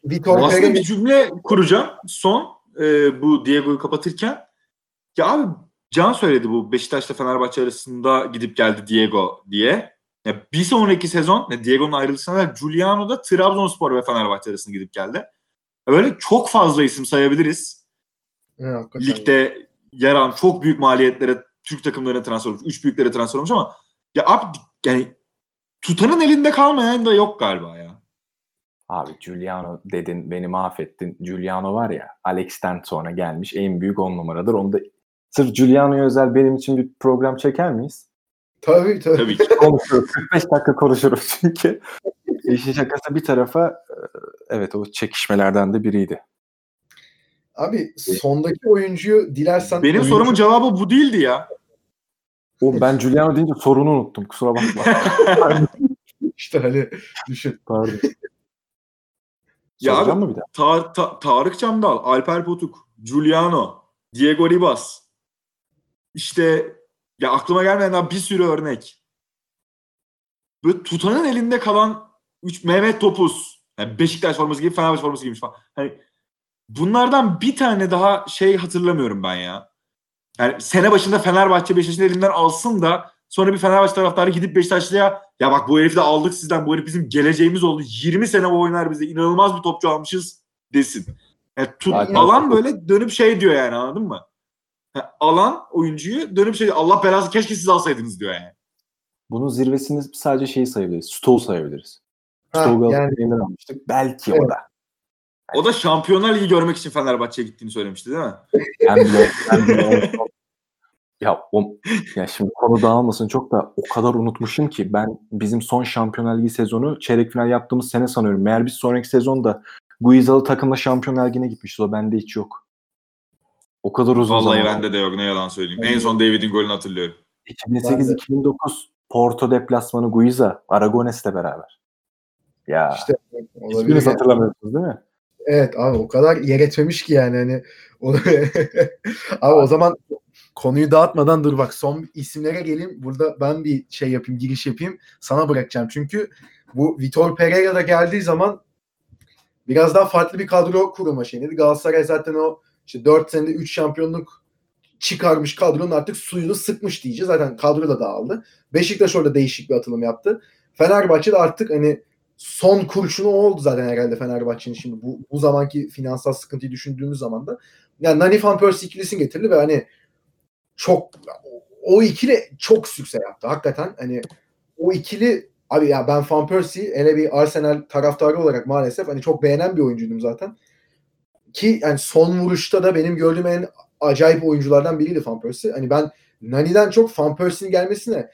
Vitor Aslında Pereira... bir cümle kuracağım son e, bu Diego'yu kapatırken. Ya abi Can söyledi bu Beşiktaş'ta Fenerbahçe arasında gidip geldi Diego diye. Ya bir sonraki sezon Diego'nun ayrılışına Giuliano da Trabzonspor ve Fenerbahçe arasında gidip geldi. Böyle çok fazla isim sayabiliriz. Ya, Ligde yer alan çok büyük maliyetlere Türk takımlarına transfer olmuş. Üç büyüklere transfer olmuş ama ya abi yani tutanın elinde kalmayan da yok galiba ya. Abi Giuliano dedin beni mahvettin. Giuliano var ya Alex'ten sonra gelmiş en büyük on numaradır. Onu da sırf Giuliano'ya özel benim için bir program çeker miyiz? Tabii tabii. tabii ki. Konuşuruz. 45 dakika konuşuruz çünkü. İşin şakası bir tarafa e, evet o çekişmelerden de biriydi. Abi sondaki oyuncuyu dilersen... Benim oyuncu... sorumun cevabı bu değildi ya. O ben Giuliano deyince sorunu unuttum. Kusura bakma. İşte hani düşün. Pardon. Ya abi, mı bir daha? Tar- Ta- Tarık Çamdal, Alper Potuk, Giuliano, Diego Ribas. İşte ya aklıma gelmeyen daha bir sürü örnek. Böyle tutanın elinde kalan 3 Mehmet Topuz. Yani Beşiktaş forması gibi Fenerbahçe forması giymiş falan. Hani bunlardan bir tane daha şey hatırlamıyorum ben ya. Yani sene başında Fenerbahçe Beşiktaş'ın elinden alsın da sonra bir Fenerbahçe taraftarı gidip Beşiktaşlı'ya ya bak bu herifi de aldık sizden bu herif bizim geleceğimiz oldu. 20 sene bu oynar bize inanılmaz bir topçu almışız desin. Yani tut, alan böyle dönüp şey diyor yani anladın mı? Yani alan oyuncuyu dönüp şey Allah belası keşke siz alsaydınız diyor yani. Bunun zirvesini sadece şeyi sayabiliriz. Stoğu sayabiliriz. Galatasaray'dan yani. almıştık. Belki evet. o da. O da Şampiyonlar Ligi görmek için Fenerbahçe'ye gittiğini söylemişti değil mi? Ben bile, ben bile ya, o, ya şimdi konu dağılmasın çok da o kadar unutmuşum ki ben bizim son Şampiyonlar Ligi sezonu çeyrek final yaptığımız sene sanıyorum. Meğer biz sonraki sezonda Guizalı takımla Şampiyonlar Ligi'ne gitmişiz. O bende hiç yok. O kadar uzun Vallahi zaman. bende de yok ne yalan söyleyeyim. En son David'in golünü hatırlıyorum. 2008-2009 Porto deplasmanı Guiza Aragones'le beraber. Ya işte hiçbiriniz yani. hatırlamıyorsunuz değil mi? Evet abi o kadar yer etmemiş ki yani hani abi o zaman konuyu dağıtmadan dur bak son isimlere geleyim. Burada ben bir şey yapayım, giriş yapayım. Sana bırakacağım. Çünkü bu Vitor Pereira da geldiği zaman biraz daha farklı bir kadro kurma şeyiydi. Galatasaray zaten o işte 4 senede 3 şampiyonluk çıkarmış kadronun artık suyunu sıkmış diyeceğiz. Zaten kadro da dağıldı. Beşiktaş orada değişik bir atılım yaptı. Fenerbahçe de artık hani son kurşunu oldu zaten herhalde Fenerbahçe'nin şimdi bu, bu zamanki finansal sıkıntıyı düşündüğümüz zaman da. Yani Nani Van Persie ikilisini getirdi ve hani çok o ikili çok sükse yaptı. Hakikaten hani o ikili abi ya ben Van Persie hele bir Arsenal taraftarı olarak maalesef hani çok beğenen bir oyuncuydum zaten. Ki yani son vuruşta da benim gördüğüm en acayip oyunculardan biriydi Van Persie. Hani ben Nani'den çok Van Persie'nin gelmesine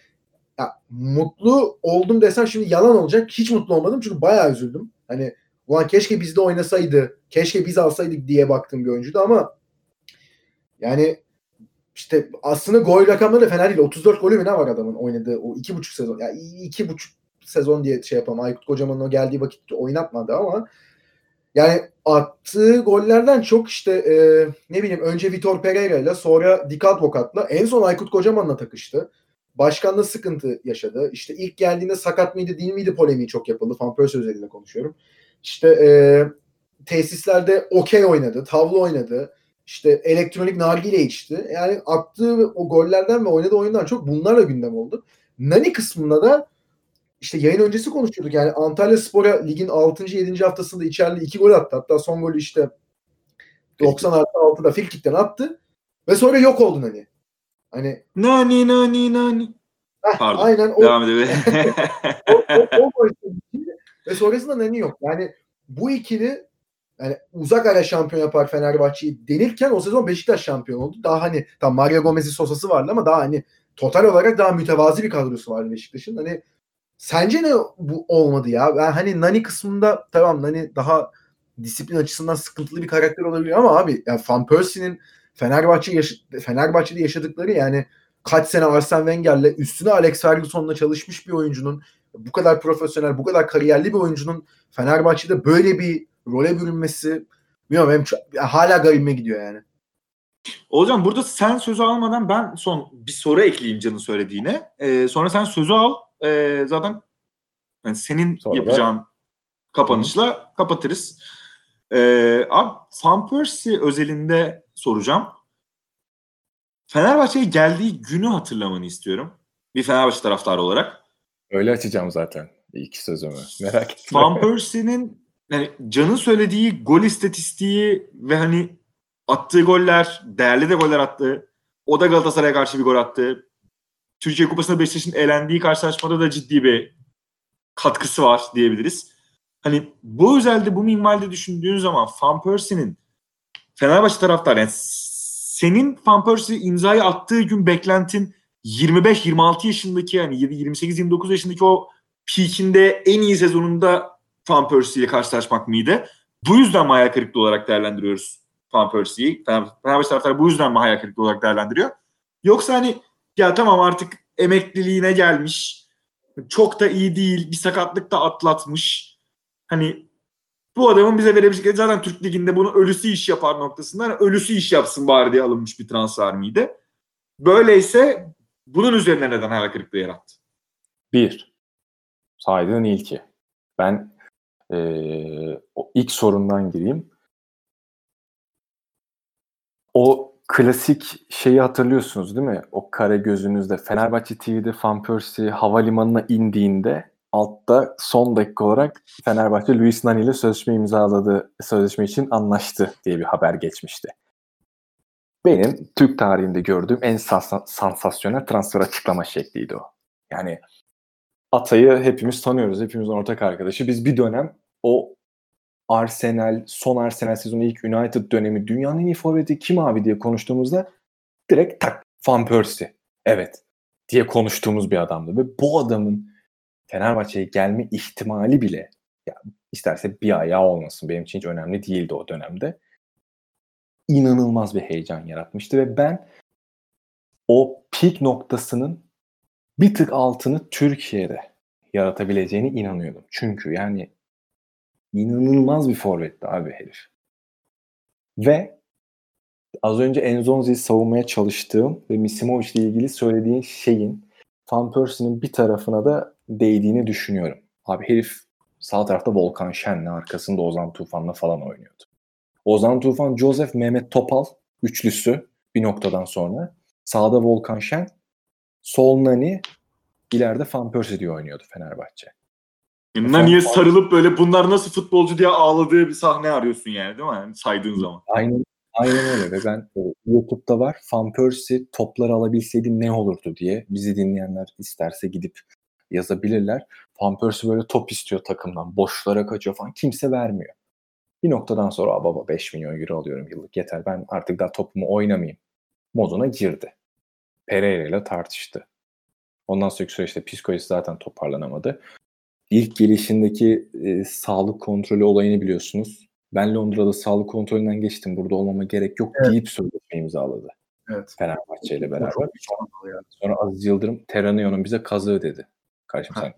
ya, mutlu oldum desem şimdi yalan olacak. Hiç mutlu olmadım çünkü bayağı üzüldüm. Hani ulan keşke bizde oynasaydı, keşke biz alsaydık diye baktığım bir oyuncuydu ama yani işte aslında gol rakamları da fena değil. 34 golü mü ne var adamın oynadığı o iki buçuk sezon. Yani iki buçuk sezon diye şey yapalım. Aykut Kocaman'ın o geldiği vakitte oynatmadı ama yani attığı gollerden çok işte e, ne bileyim önce Vitor Pereira ile sonra Dik Advokat'la en son Aykut Kocaman'la takıştı. Başkanla sıkıntı yaşadı. İşte ilk geldiğinde sakat mıydı değil miydi polemiği çok yapıldı. Van Persie özelinde konuşuyorum. İşte e, tesislerde okey oynadı, tavla oynadı işte elektronik nargile içti. Yani attığı o gollerden ve oynadığı oyundan çok bunlarla gündem oldu. Nani kısmında da işte yayın öncesi konuşuyorduk. Yani Antalya Spor'a ligin 6. 7. haftasında içeride 2 gol attı. Hatta son golü işte 90 artı 6'da Filkik'ten attı. Ve sonra yok oldu Nani. Hani Nani Nani Nani. Heh, Pardon. Aynen o. Devam edelim. o, o, o, o ve sonrasında Nani yok. Yani bu ikili yani uzak ara şampiyon yapar Fenerbahçe'yi denirken o sezon Beşiktaş şampiyon oldu. Daha hani tam Mario Gomez'in sosası vardı ama daha hani total olarak daha mütevazi bir kadrosu vardı Beşiktaş'ın. Hani sence ne bu olmadı ya? Ben hani Nani kısmında tamam Nani daha disiplin açısından sıkıntılı bir karakter olabilir ama abi yani Van Persie'nin Fenerbahçe yaş- Fenerbahçe'de yaşadıkları yani kaç sene Arsene Wenger'le üstüne Alex Ferguson'la çalışmış bir oyuncunun bu kadar profesyonel, bu kadar kariyerli bir oyuncunun Fenerbahçe'de böyle bir role bürünmesi bilmiyorum benim çok, hala garibime gidiyor yani. Hocam burada sen sözü almadan ben son bir soru ekleyeyim Can'ın söylediğine. Ee, sonra sen sözü al. Ee, zaten yani senin Sonra yapacağın da... kapanışla kapatırız. Ee, abi Van Persie özelinde soracağım. Fenerbahçe'ye geldiği günü hatırlamanı istiyorum. Bir Fenerbahçe taraftarı olarak. Öyle açacağım zaten iki sözümü. Merak etme. Van Persie'nin yani Can'ın söylediği gol istatistiği ve hani attığı goller, değerli de goller attı. O da Galatasaray'a karşı bir gol attı. Türkiye Kupası'nda Beşiktaş'ın elendiği karşılaşmada da ciddi bir katkısı var diyebiliriz. Hani bu özelde bu minvalde düşündüğün zaman Van Persie'nin Fenerbahçe taraftarı yani senin Van Persie imzayı attığı gün beklentin 25-26 yaşındaki yani 28-29 yaşındaki o peakinde en iyi sezonunda Van Persie ile karşılaşmak mıydı? Bu yüzden mi hayal kırıklığı olarak değerlendiriyoruz Van Persie'yi? Fenerbahçe taraftarı bu yüzden mi hayal kırıklığı olarak değerlendiriyor? Yoksa hani ya tamam artık emekliliğine gelmiş. Çok da iyi değil. Bir sakatlık da atlatmış. Hani bu adamın bize verebilecekleri zaten Türk Ligi'nde bunu ölüsü iş yapar noktasında hani ölüsü iş yapsın bari diye alınmış bir transfer miydi? Böyleyse bunun üzerine neden hayal kırıklığı yarattı? Bir, saydığın ilki. Ben ee, o ilk sorundan gireyim. O klasik şeyi hatırlıyorsunuz değil mi? O kare gözünüzde Fenerbahçe TV'de Van Persie havalimanına indiğinde altta son dakika olarak Fenerbahçe Luis Nani ile sözleşme imzaladı. Sözleşme için anlaştı diye bir haber geçmişti. Benim Türk tarihinde gördüğüm en sans- sansasyonel transfer açıklama şekliydi o. Yani Atay'ı hepimiz tanıyoruz. Hepimizin ortak arkadaşı. Biz bir dönem o Arsenal, son Arsenal sezonu ilk United dönemi dünyanın en iyi forveti kim abi diye konuştuğumuzda direkt tak Van Persie. Evet diye konuştuğumuz bir adamdı. Ve bu adamın Fenerbahçe'ye gelme ihtimali bile ya isterse bir ayağı olmasın benim için hiç önemli değildi o dönemde. İnanılmaz bir heyecan yaratmıştı ve ben o peak noktasının bir tık altını Türkiye'de yaratabileceğine inanıyordum. Çünkü yani inanılmaz bir forvetti abi herif. Ve az önce Enzonzi'yi savunmaya çalıştığım ve Misimovic ile ilgili söylediğin şeyin Van Persie'nin bir tarafına da değdiğini düşünüyorum. Abi herif sağ tarafta Volkan Şen'le arkasında Ozan Tufan'la falan oynuyordu. Ozan Tufan, Joseph, Mehmet Topal üçlüsü bir noktadan sonra. Sağda Volkan Şen, sol Nani, ileride Van Persie diye oynuyordu Fenerbahçe. Nani'ye sarılıp böyle bunlar nasıl futbolcu diye ağladığı bir sahne arıyorsun yani değil mi? Yani saydığın zaman. Aynen Aynen öyle ve ben e, YouTube'da var Van Persie topları alabilseydi ne olurdu diye bizi dinleyenler isterse gidip yazabilirler. Van Persie böyle top istiyor takımdan. Boşlara kaçıyor falan. Kimse vermiyor. Bir noktadan sonra baba 5 milyon euro alıyorum yıllık yeter ben artık daha topumu oynamayayım moduna girdi. Pereira ile tartıştı. Ondan sonraki süreçte psikolojisi zaten toparlanamadı. İlk gelişindeki e, sağlık kontrolü olayını biliyorsunuz. Ben Londra'da sağlık kontrolünden geçtim. Burada olmama gerek yok evet. deyip sözleşme imzaladı. Evet. Fenerbahçe ile beraber. Sonra, sonra Aziz Yıldırım Teranio'nun bize kazığı dedi. Kardeşim sen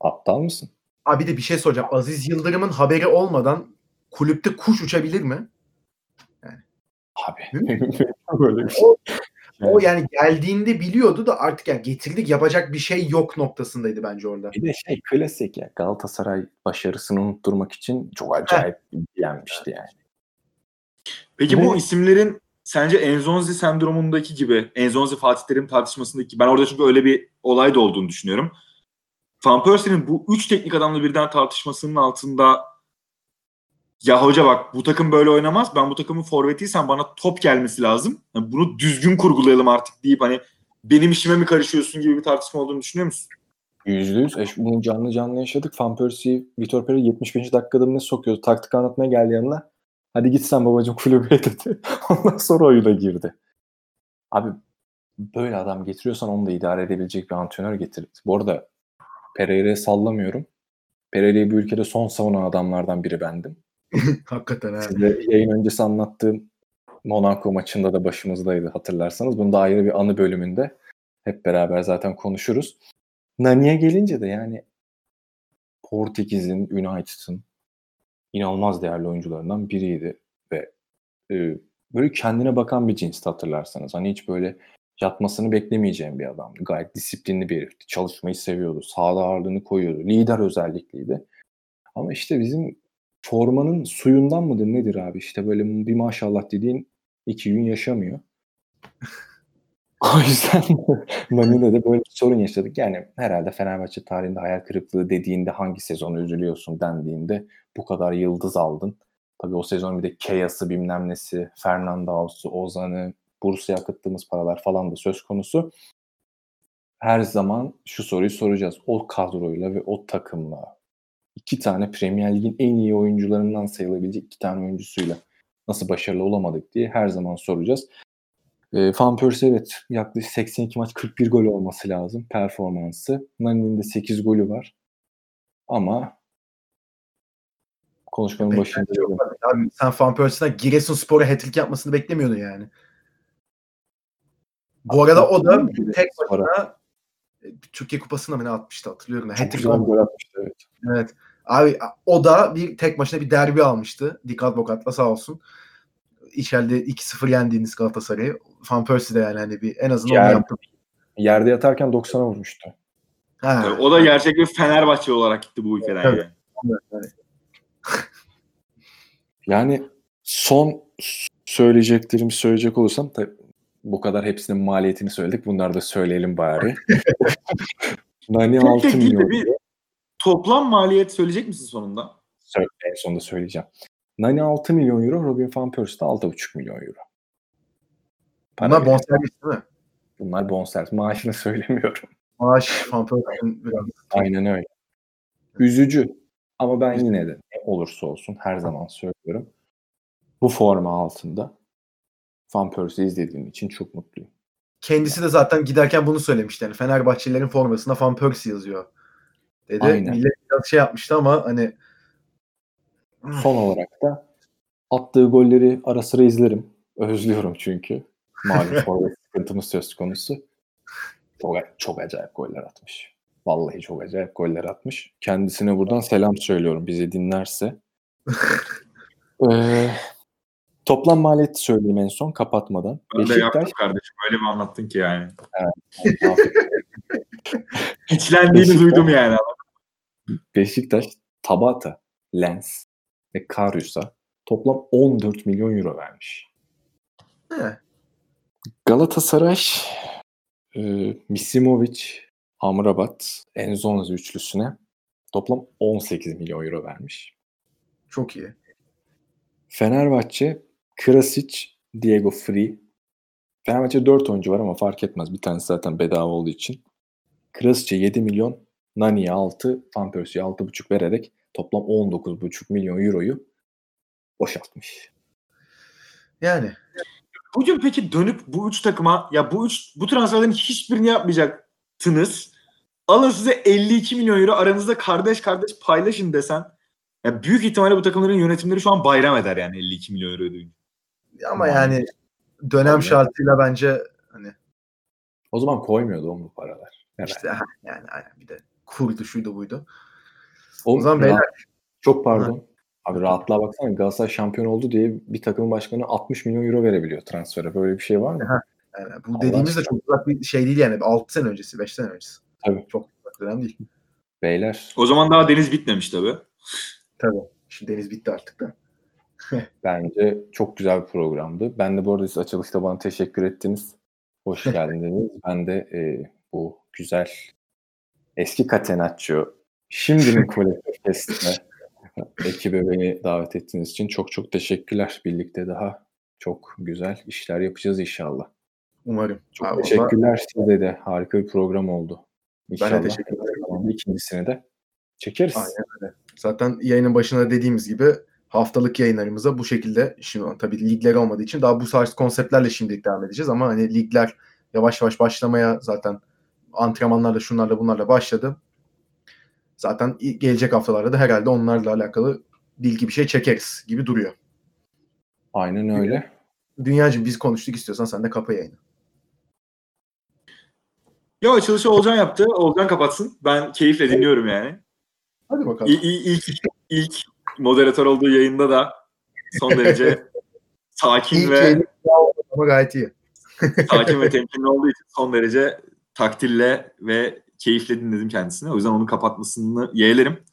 aptal mısın? Abi de bir şey soracağım. Aziz Yıldırım'ın haberi olmadan kulüpte kuş uçabilir mi? Yani. Abi. Böyle bir şey. O, o yani geldiğinde biliyordu da artık yani getirdik yapacak bir şey yok noktasındaydı bence orada. Bir de şey klasik ya Galatasaray başarısını unutturmak için çok acayip yenmişti yani. Peki bu isimlerin sence Enzonzi sendromundaki gibi Enzonzi Fatih Terim tartışmasındaki ben orada çünkü öyle bir olay da olduğunu düşünüyorum. Van Persie'nin bu üç teknik adamla birden tartışmasının altında ya hoca bak bu takım böyle oynamaz. Ben bu takımın forvetiysen bana top gelmesi lazım. Yani bunu düzgün kurgulayalım artık deyip hani benim işime mi karışıyorsun gibi bir tartışma olduğunu düşünüyor musun? Yüzde yüz. E, bunu canlı canlı yaşadık. Van Persie, Vitor Pereira 75. dakikada ne sokuyordu? Taktik anlatmaya geldi yanına. Hadi git sen babacığım kulübe dedi. Ondan sonra oyuna girdi. Abi böyle adam getiriyorsan onu da idare edebilecek bir antrenör getir. Bu arada Pereira'ya sallamıyorum. Pereira'yı bu ülkede son savunan adamlardan biri bendim. Hakikaten ha. Size yayın öncesi anlattığım Monaco maçında da başımızdaydı hatırlarsanız. Bunu da ayrı bir anı bölümünde hep beraber zaten konuşuruz. Nani'ye gelince de yani Portekiz'in, United'ın inanılmaz değerli oyuncularından biriydi ve e, böyle kendine bakan bir cinsti hatırlarsanız. Hani hiç böyle yatmasını beklemeyeceğim bir adamdı. Gayet disiplinli bir herifti. Çalışmayı seviyordu. Sağda ağırlığını koyuyordu. Lider özellikliydi. Ama işte bizim formanın suyundan mıdır nedir abi? İşte böyle bir maşallah dediğin iki gün yaşamıyor. o yüzden Nani'de de böyle bir sorun yaşadık. Yani herhalde Fenerbahçe tarihinde hayal kırıklığı dediğinde hangi sezonu üzülüyorsun dendiğinde bu kadar yıldız aldın. Tabii o sezon bir de Keyas'ı bilmem nesi, Fernandau'su, Ozan'ı, Bursa'ya akıttığımız paralar falan da söz konusu. Her zaman şu soruyu soracağız. O kadroyla ve o takımla iki tane Premier Lig'in en iyi oyuncularından sayılabilecek iki tane oyuncusuyla nasıl başarılı olamadık diye her zaman soracağız. E, Van Persie evet yaklaşık 82 maç 41 gol olması lazım performansı. Nani'nin de 8 golü var. Ama konuşmanın başında abi, sen Van Persie'den Giresunspor'a hat-trick yapmasını beklemiyordun yani. Bu arada o da tek başına e, Türkiye Kupası'nda mı ne atmıştı hatırlıyorum. Çok güzel gol atmıştı evet. Evet. Abi o da bir tek başına bir derbi almıştı. Dik Advokat'la sağ olsun. İçeride 2-0 yendiğiniz Galatasaray'ı. Van Persie de yani hani bir en azından Yer, onu yaptı. Yerde yatarken 90'a vurmuştu. Ha. Tabii, o da gerçek bir Fenerbahçe olarak gitti bu ülkeden yani. Evet, evet. Yani son söyleyeceklerimi söyleyecek olursam tabii bu kadar hepsinin maliyetini söyledik. Bunları da söyleyelim bari. Nani Tek 6 tek değil de milyon. bir toplam maliyet söyleyecek misin sonunda? Söyle, en sonunda söyleyeceğim. Nani 6 milyon euro, Robin Van Persie de 6,5 milyon euro. Para Bunlar bonservis değil mi? Bunlar bonservis. Maaşını söylemiyorum. Maaş Van Persie'nin biraz. Aynen öyle. Üzücü. Ama ben yine de ne olursa olsun her zaman söylüyorum. Bu forma altında Van Persie izlediğim için çok mutluyum. Kendisi de zaten giderken bunu söylemişti. Yani Fenerbahçelilerin formasında Van Persie yazıyor. Dedi. Aynen. Millet biraz şey yapmıştı ama hani Son olarak da attığı golleri ara sıra izlerim. Özlüyorum çünkü. Malum forvet sıkıntımız söz konusu. Çok, çok acayip goller atmış. Vallahi çok acayip goller atmış. Kendisine buradan selam söylüyorum bizi dinlerse. Ee, toplam maliyeti söyleyeyim en son kapatmadan. Ben de Beşiktaş yaptım kardeşim. Öyle bir anlattın ki yani. Afiyet İçlendiğini Beşiktaş- duydum yani. Beşiktaş, Tabata, Lens ve Karius'a toplam 14 milyon euro vermiş. he, Galatasaray, e, Misimovic, Amrabat, Enzonzi üçlüsüne toplam 18 milyon euro vermiş. çok iyi. Fenerbahçe, Krasic, Diego Free. Fenerbahçe 4 oyuncu var ama fark etmez. Bir tanesi zaten bedava olduğu için. Krasic'e 7 milyon, Nani'ye 6, Van Persie'ye 6,5 vererek toplam 19,5 milyon euroyu boşaltmış. Yani Bugün peki dönüp bu üç takıma ya bu üç bu transferlerin hiçbirini yapmayacaktınız. Alın size 52 milyon euro aranızda kardeş kardeş paylaşın desen ya büyük ihtimalle bu takımların yönetimleri şu an bayram eder yani 52 milyon euro duyunca. ama yani dönem Tabii. şartıyla bence hani O zaman koymuyordu o bu paralar. Evet. işte yani aynen bir de kurdu şuydu buydu. O, O zaman rahat- beyler Çok pardon. Abi rahatlığa baksana Galatasaray şampiyon oldu diye bir takımın başkanı 60 milyon euro verebiliyor transfere. Böyle bir şey var mı? yani bu Allah dediğimiz de çok uzak bir şey değil yani 6 sene öncesi 5 sene öncesi. Tabii. Çok uzak dönem değil. Beyler O zaman daha deniz bitmemiş tabii. Tabii. Şimdi deniz bitti artık da. bence çok güzel bir programdı. Ben de bu arada siz açılışta bana teşekkür ettiniz. Hoş geldiniz. ben de e, bu güzel eski Catenaccio şimdinin kolektif testine ekibe beni davet ettiğiniz için çok çok teşekkürler. Birlikte daha çok güzel işler yapacağız inşallah. Umarım. Çok valla teşekkürler size de. Harika bir program oldu. İnşallah. teşekkür ederim. ikincisini de çekeriz. Aynen öyle. Zaten yayının başında dediğimiz gibi haftalık yayınlarımıza bu şekilde şimdi tabii ligler olmadığı için daha bu tarz konseptlerle şimdilik devam edeceğiz ama hani ligler yavaş yavaş başlamaya zaten antrenmanlarla şunlarla bunlarla başladı. Zaten gelecek haftalarda da herhalde onlarla alakalı bilgi bir şey çekeriz gibi duruyor. Aynen öyle. Dünyacığım biz konuştuk istiyorsan sen de kapa yayını. Yo açılışı Olcan yaptı. Olcan kapatsın. Ben keyifle dinliyorum yani. Hadi bakalım. İ- ilk, ilk moderatör olduğu yayında da son derece sakin İyi ve ama gayet iyi. sakin ve temkinli olduğu için son derece takdirle ve keyifle dinledim kendisini. O yüzden onu kapatmasını yeğlerim.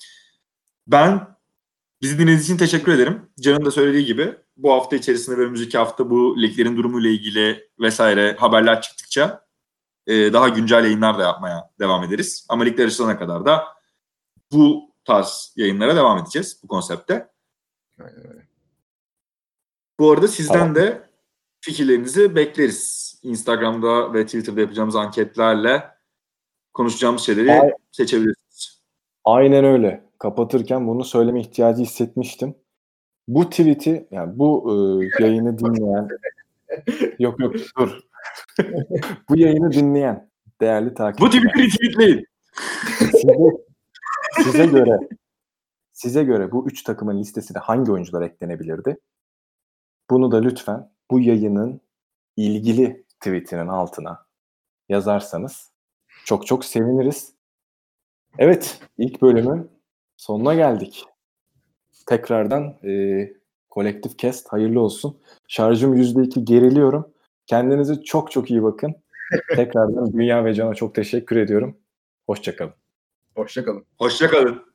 Ben bizi dinlediğiniz için teşekkür ederim. Can'ın da söylediği gibi bu hafta içerisinde ve önümüzdeki hafta bu liglerin durumuyla ilgili vesaire haberler çıktıkça e, daha güncel yayınlar da yapmaya devam ederiz. Ama ligler açılana kadar da bu tarz yayınlara devam edeceğiz bu konsepte. Bu arada sizden Tamam. de fikirlerinizi bekleriz. Instagram'da ve Twitter'da yapacağımız anketlerle konuşacağımız şeyleri Ay- seçebilirsiniz. Aynen öyle. Kapatırken bunu söyleme ihtiyacı hissetmiştim. Bu tweet'i yani bu e, yayını dinleyen yok yok dur. bu yayını dinleyen değerli Bu takipçiler. Twitter'ı tweetleyin. size, size göre size göre bu üç takımın listesine hangi oyuncular eklenebilirdi? Bunu da lütfen bu yayının ilgili tweetinin altına yazarsanız çok çok seviniriz. Evet, ilk bölümün sonuna geldik. Tekrardan e, kolektif kest hayırlı olsun. Şarjım %2 geriliyorum. Kendinize çok çok iyi bakın. Tekrardan Dünya ve Can'a çok teşekkür ediyorum. Hoşçakalın. Hoşçakalın. Hoşçakalın.